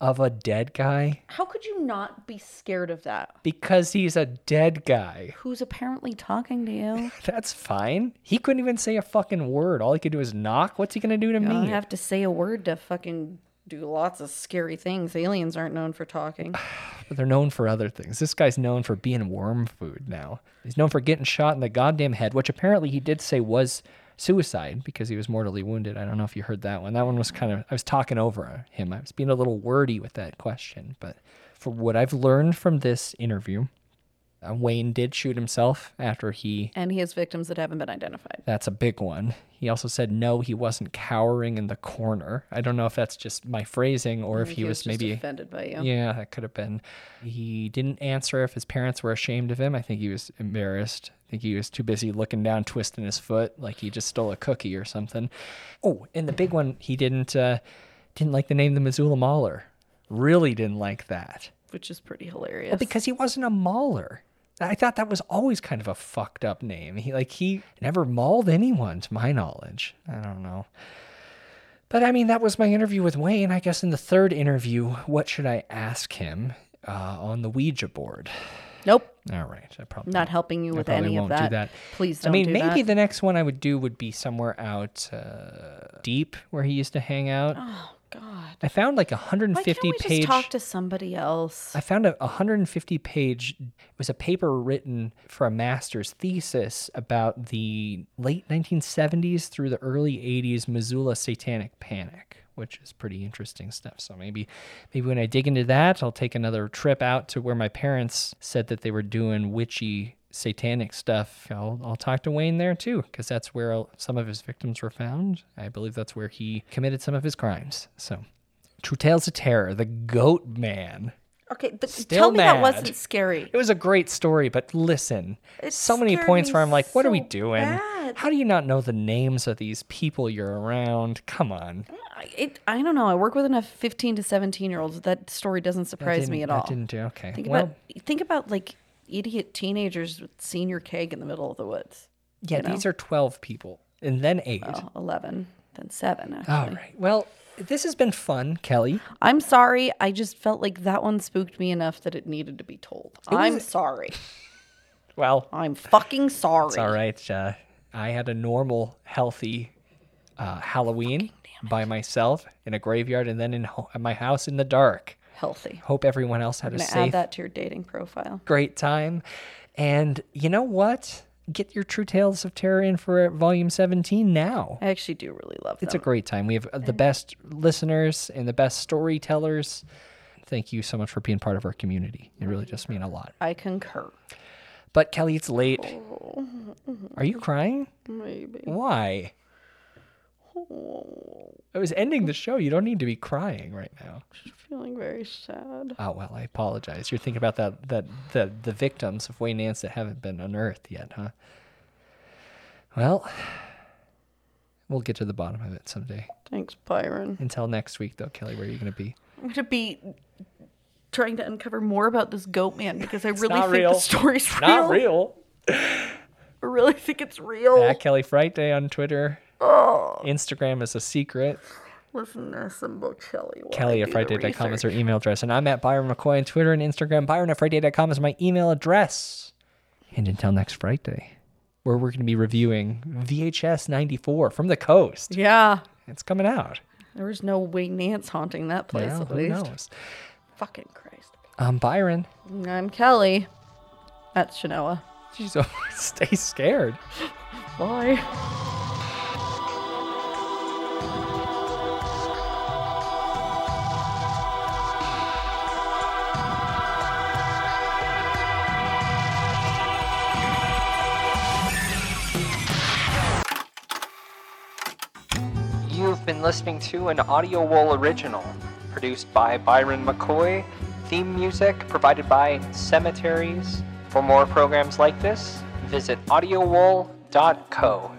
Speaker 2: Of a dead guy
Speaker 4: How could you not be scared of that?
Speaker 2: because he's a dead guy. [LAUGHS]
Speaker 4: Who's apparently talking to you?
Speaker 2: That's fine. He couldn't even say a fucking word. All he could do is knock. What's he gonna do to
Speaker 4: You don't have to say a word to fucking do lots of scary things. Aliens aren't known for talking. [SIGHS]
Speaker 2: But they're known for other things. This guy's known for being worm food now. He's known for getting shot in the goddamn head, which apparently he did say was suicide because he was mortally wounded. I don't know if you heard that one. That one was kind of, I was talking over him. I was being a little wordy with that question. But for what I've learned from this interview, uh, Wayne did shoot himself after he
Speaker 4: and he has victims that haven't been identified.
Speaker 2: that's a big one. He also said no, he wasn't cowering in the corner. I don't know if that's just my phrasing or if he,
Speaker 4: he
Speaker 2: was,
Speaker 4: was
Speaker 2: maybe
Speaker 4: offended by you.
Speaker 2: Yeah, that could have been. He didn't answer if his parents were ashamed of him. I think he was embarrassed. I think he was too busy looking down, twisting his foot like he just stole a cookie or something. Oh, and the big one, he didn't uh, didn't like the name the Missoula Mauler. Really didn't like that.
Speaker 4: Which is pretty hilarious.
Speaker 2: Well, because he wasn't a mauler. I thought that was always kind of a fucked up name. He like he never mauled anyone, to my knowledge. I don't know. But I mean, that was my interview with Wayne. I guess in the third interview, what should I ask him uh, on the Ouija board?
Speaker 4: nope.
Speaker 2: All right, I probably
Speaker 4: Not helping you
Speaker 2: I
Speaker 4: with any of that.
Speaker 2: Do that.
Speaker 4: Please
Speaker 2: I
Speaker 4: don't
Speaker 2: mean,
Speaker 4: do
Speaker 2: maybe
Speaker 4: that.
Speaker 2: the next one I would do would be somewhere out uh, deep where he used to hang out.
Speaker 4: Oh God.
Speaker 2: I found like a
Speaker 4: Why
Speaker 2: 150
Speaker 4: can't we
Speaker 2: page.
Speaker 4: just talk to somebody else?
Speaker 2: I found a 150 page it was a paper written for a master's thesis about the late 1970s through the early 80s Missoula satanic panic, which is pretty interesting stuff. So maybe maybe when I dig into that, I'll take another trip out to where my parents said that they were doing witchy satanic stuff. I'll, I'll talk to Wayne there too, because that's where some of his victims were found. I believe that's where he committed some of his crimes. So, True Tales of Terror, the Goat Man.
Speaker 4: Okay, the,
Speaker 2: Still
Speaker 4: tell me that wasn't scary.
Speaker 2: It was a great story, but listen,
Speaker 4: It
Speaker 2: so many points where I'm like, what are we doing?
Speaker 4: bad.
Speaker 2: How do you not know the names of these people you're around? Come on.
Speaker 4: I- It, I don't know. I work with enough 15 to 17 year olds. That story doesn't surprise me at all.
Speaker 2: That didn't do okay.
Speaker 4: Think
Speaker 2: well,
Speaker 4: about think about like idiot teenagers with senior keg in the middle of the woods.
Speaker 2: yeah,
Speaker 4: you know?
Speaker 2: these are 12 people and then eight.
Speaker 4: Well, 11, then 7 actually.
Speaker 2: All right. Well, this has been fun, Kelly.
Speaker 4: I'm sorry. I just felt like that one spooked me enough that it needed to be told. I'm sorry. [LAUGHS]
Speaker 2: Well,
Speaker 4: I'm fucking sorry.
Speaker 2: it's all right. Uh, I had a normal, healthy uh, Halloween by myself in a graveyard and then in ho- at my house in the dark.
Speaker 4: Healthy.
Speaker 2: Hope everyone else had
Speaker 4: I'm
Speaker 2: a safe
Speaker 4: add that to your dating profile.
Speaker 2: great time. And you know what? Get your True Tales of Terror in for volume 17 now.
Speaker 4: I actually do really love that.
Speaker 2: It's a great time. We have the best listeners and the best storytellers. Thank you so much for being part of our community. It really does mean a lot.
Speaker 4: I concur.
Speaker 2: But Kelly, it's late. Oh. Are you crying?
Speaker 4: Maybe.
Speaker 2: Why? I was ending the show. You don't need to be crying right now.
Speaker 4: Feeling very sad.
Speaker 2: Oh well, I apologize. You're thinking about that that the the victims of Wayne Nance that haven't been unearthed yet, huh? Well, we'll get to the bottom of it someday.
Speaker 4: Thanks, Byron.
Speaker 2: Until next week, though, Kelly, where are you going to be?
Speaker 4: I'm gonna be trying to uncover more about this goat man because I really think
Speaker 2: real.
Speaker 4: the story's real.
Speaker 2: Not real. [LAUGHS]
Speaker 4: I really think it's real.
Speaker 2: At Kelly Fright Day on Twitter. Instagram is a secret.
Speaker 4: Listen to some Bocelli. while
Speaker 2: Kelly
Speaker 4: I
Speaker 2: at
Speaker 4: do the
Speaker 2: frightday.com is her email address. And I'm at Byron McCoy on Twitter and Instagram. Byron at frightday.com is my email address. And until next Friday, where we're going to be reviewing VHS 94 from the coast.
Speaker 4: Yeah.
Speaker 2: It's coming out.
Speaker 4: There was no Wayne Nance haunting that place,
Speaker 2: Well,
Speaker 4: at
Speaker 2: who
Speaker 4: least.
Speaker 2: knows?
Speaker 4: Fucking Christ.
Speaker 2: I'm Byron.
Speaker 4: I'm Kelly. That's Shanoa.
Speaker 2: Jeez, oh, [LAUGHS] stay scared.
Speaker 4: Bye.
Speaker 5: Been listening to an Audioboom original, produced by Byron McCoy, theme music provided by Cemeteries. For more programs like this, visit audioboom.co.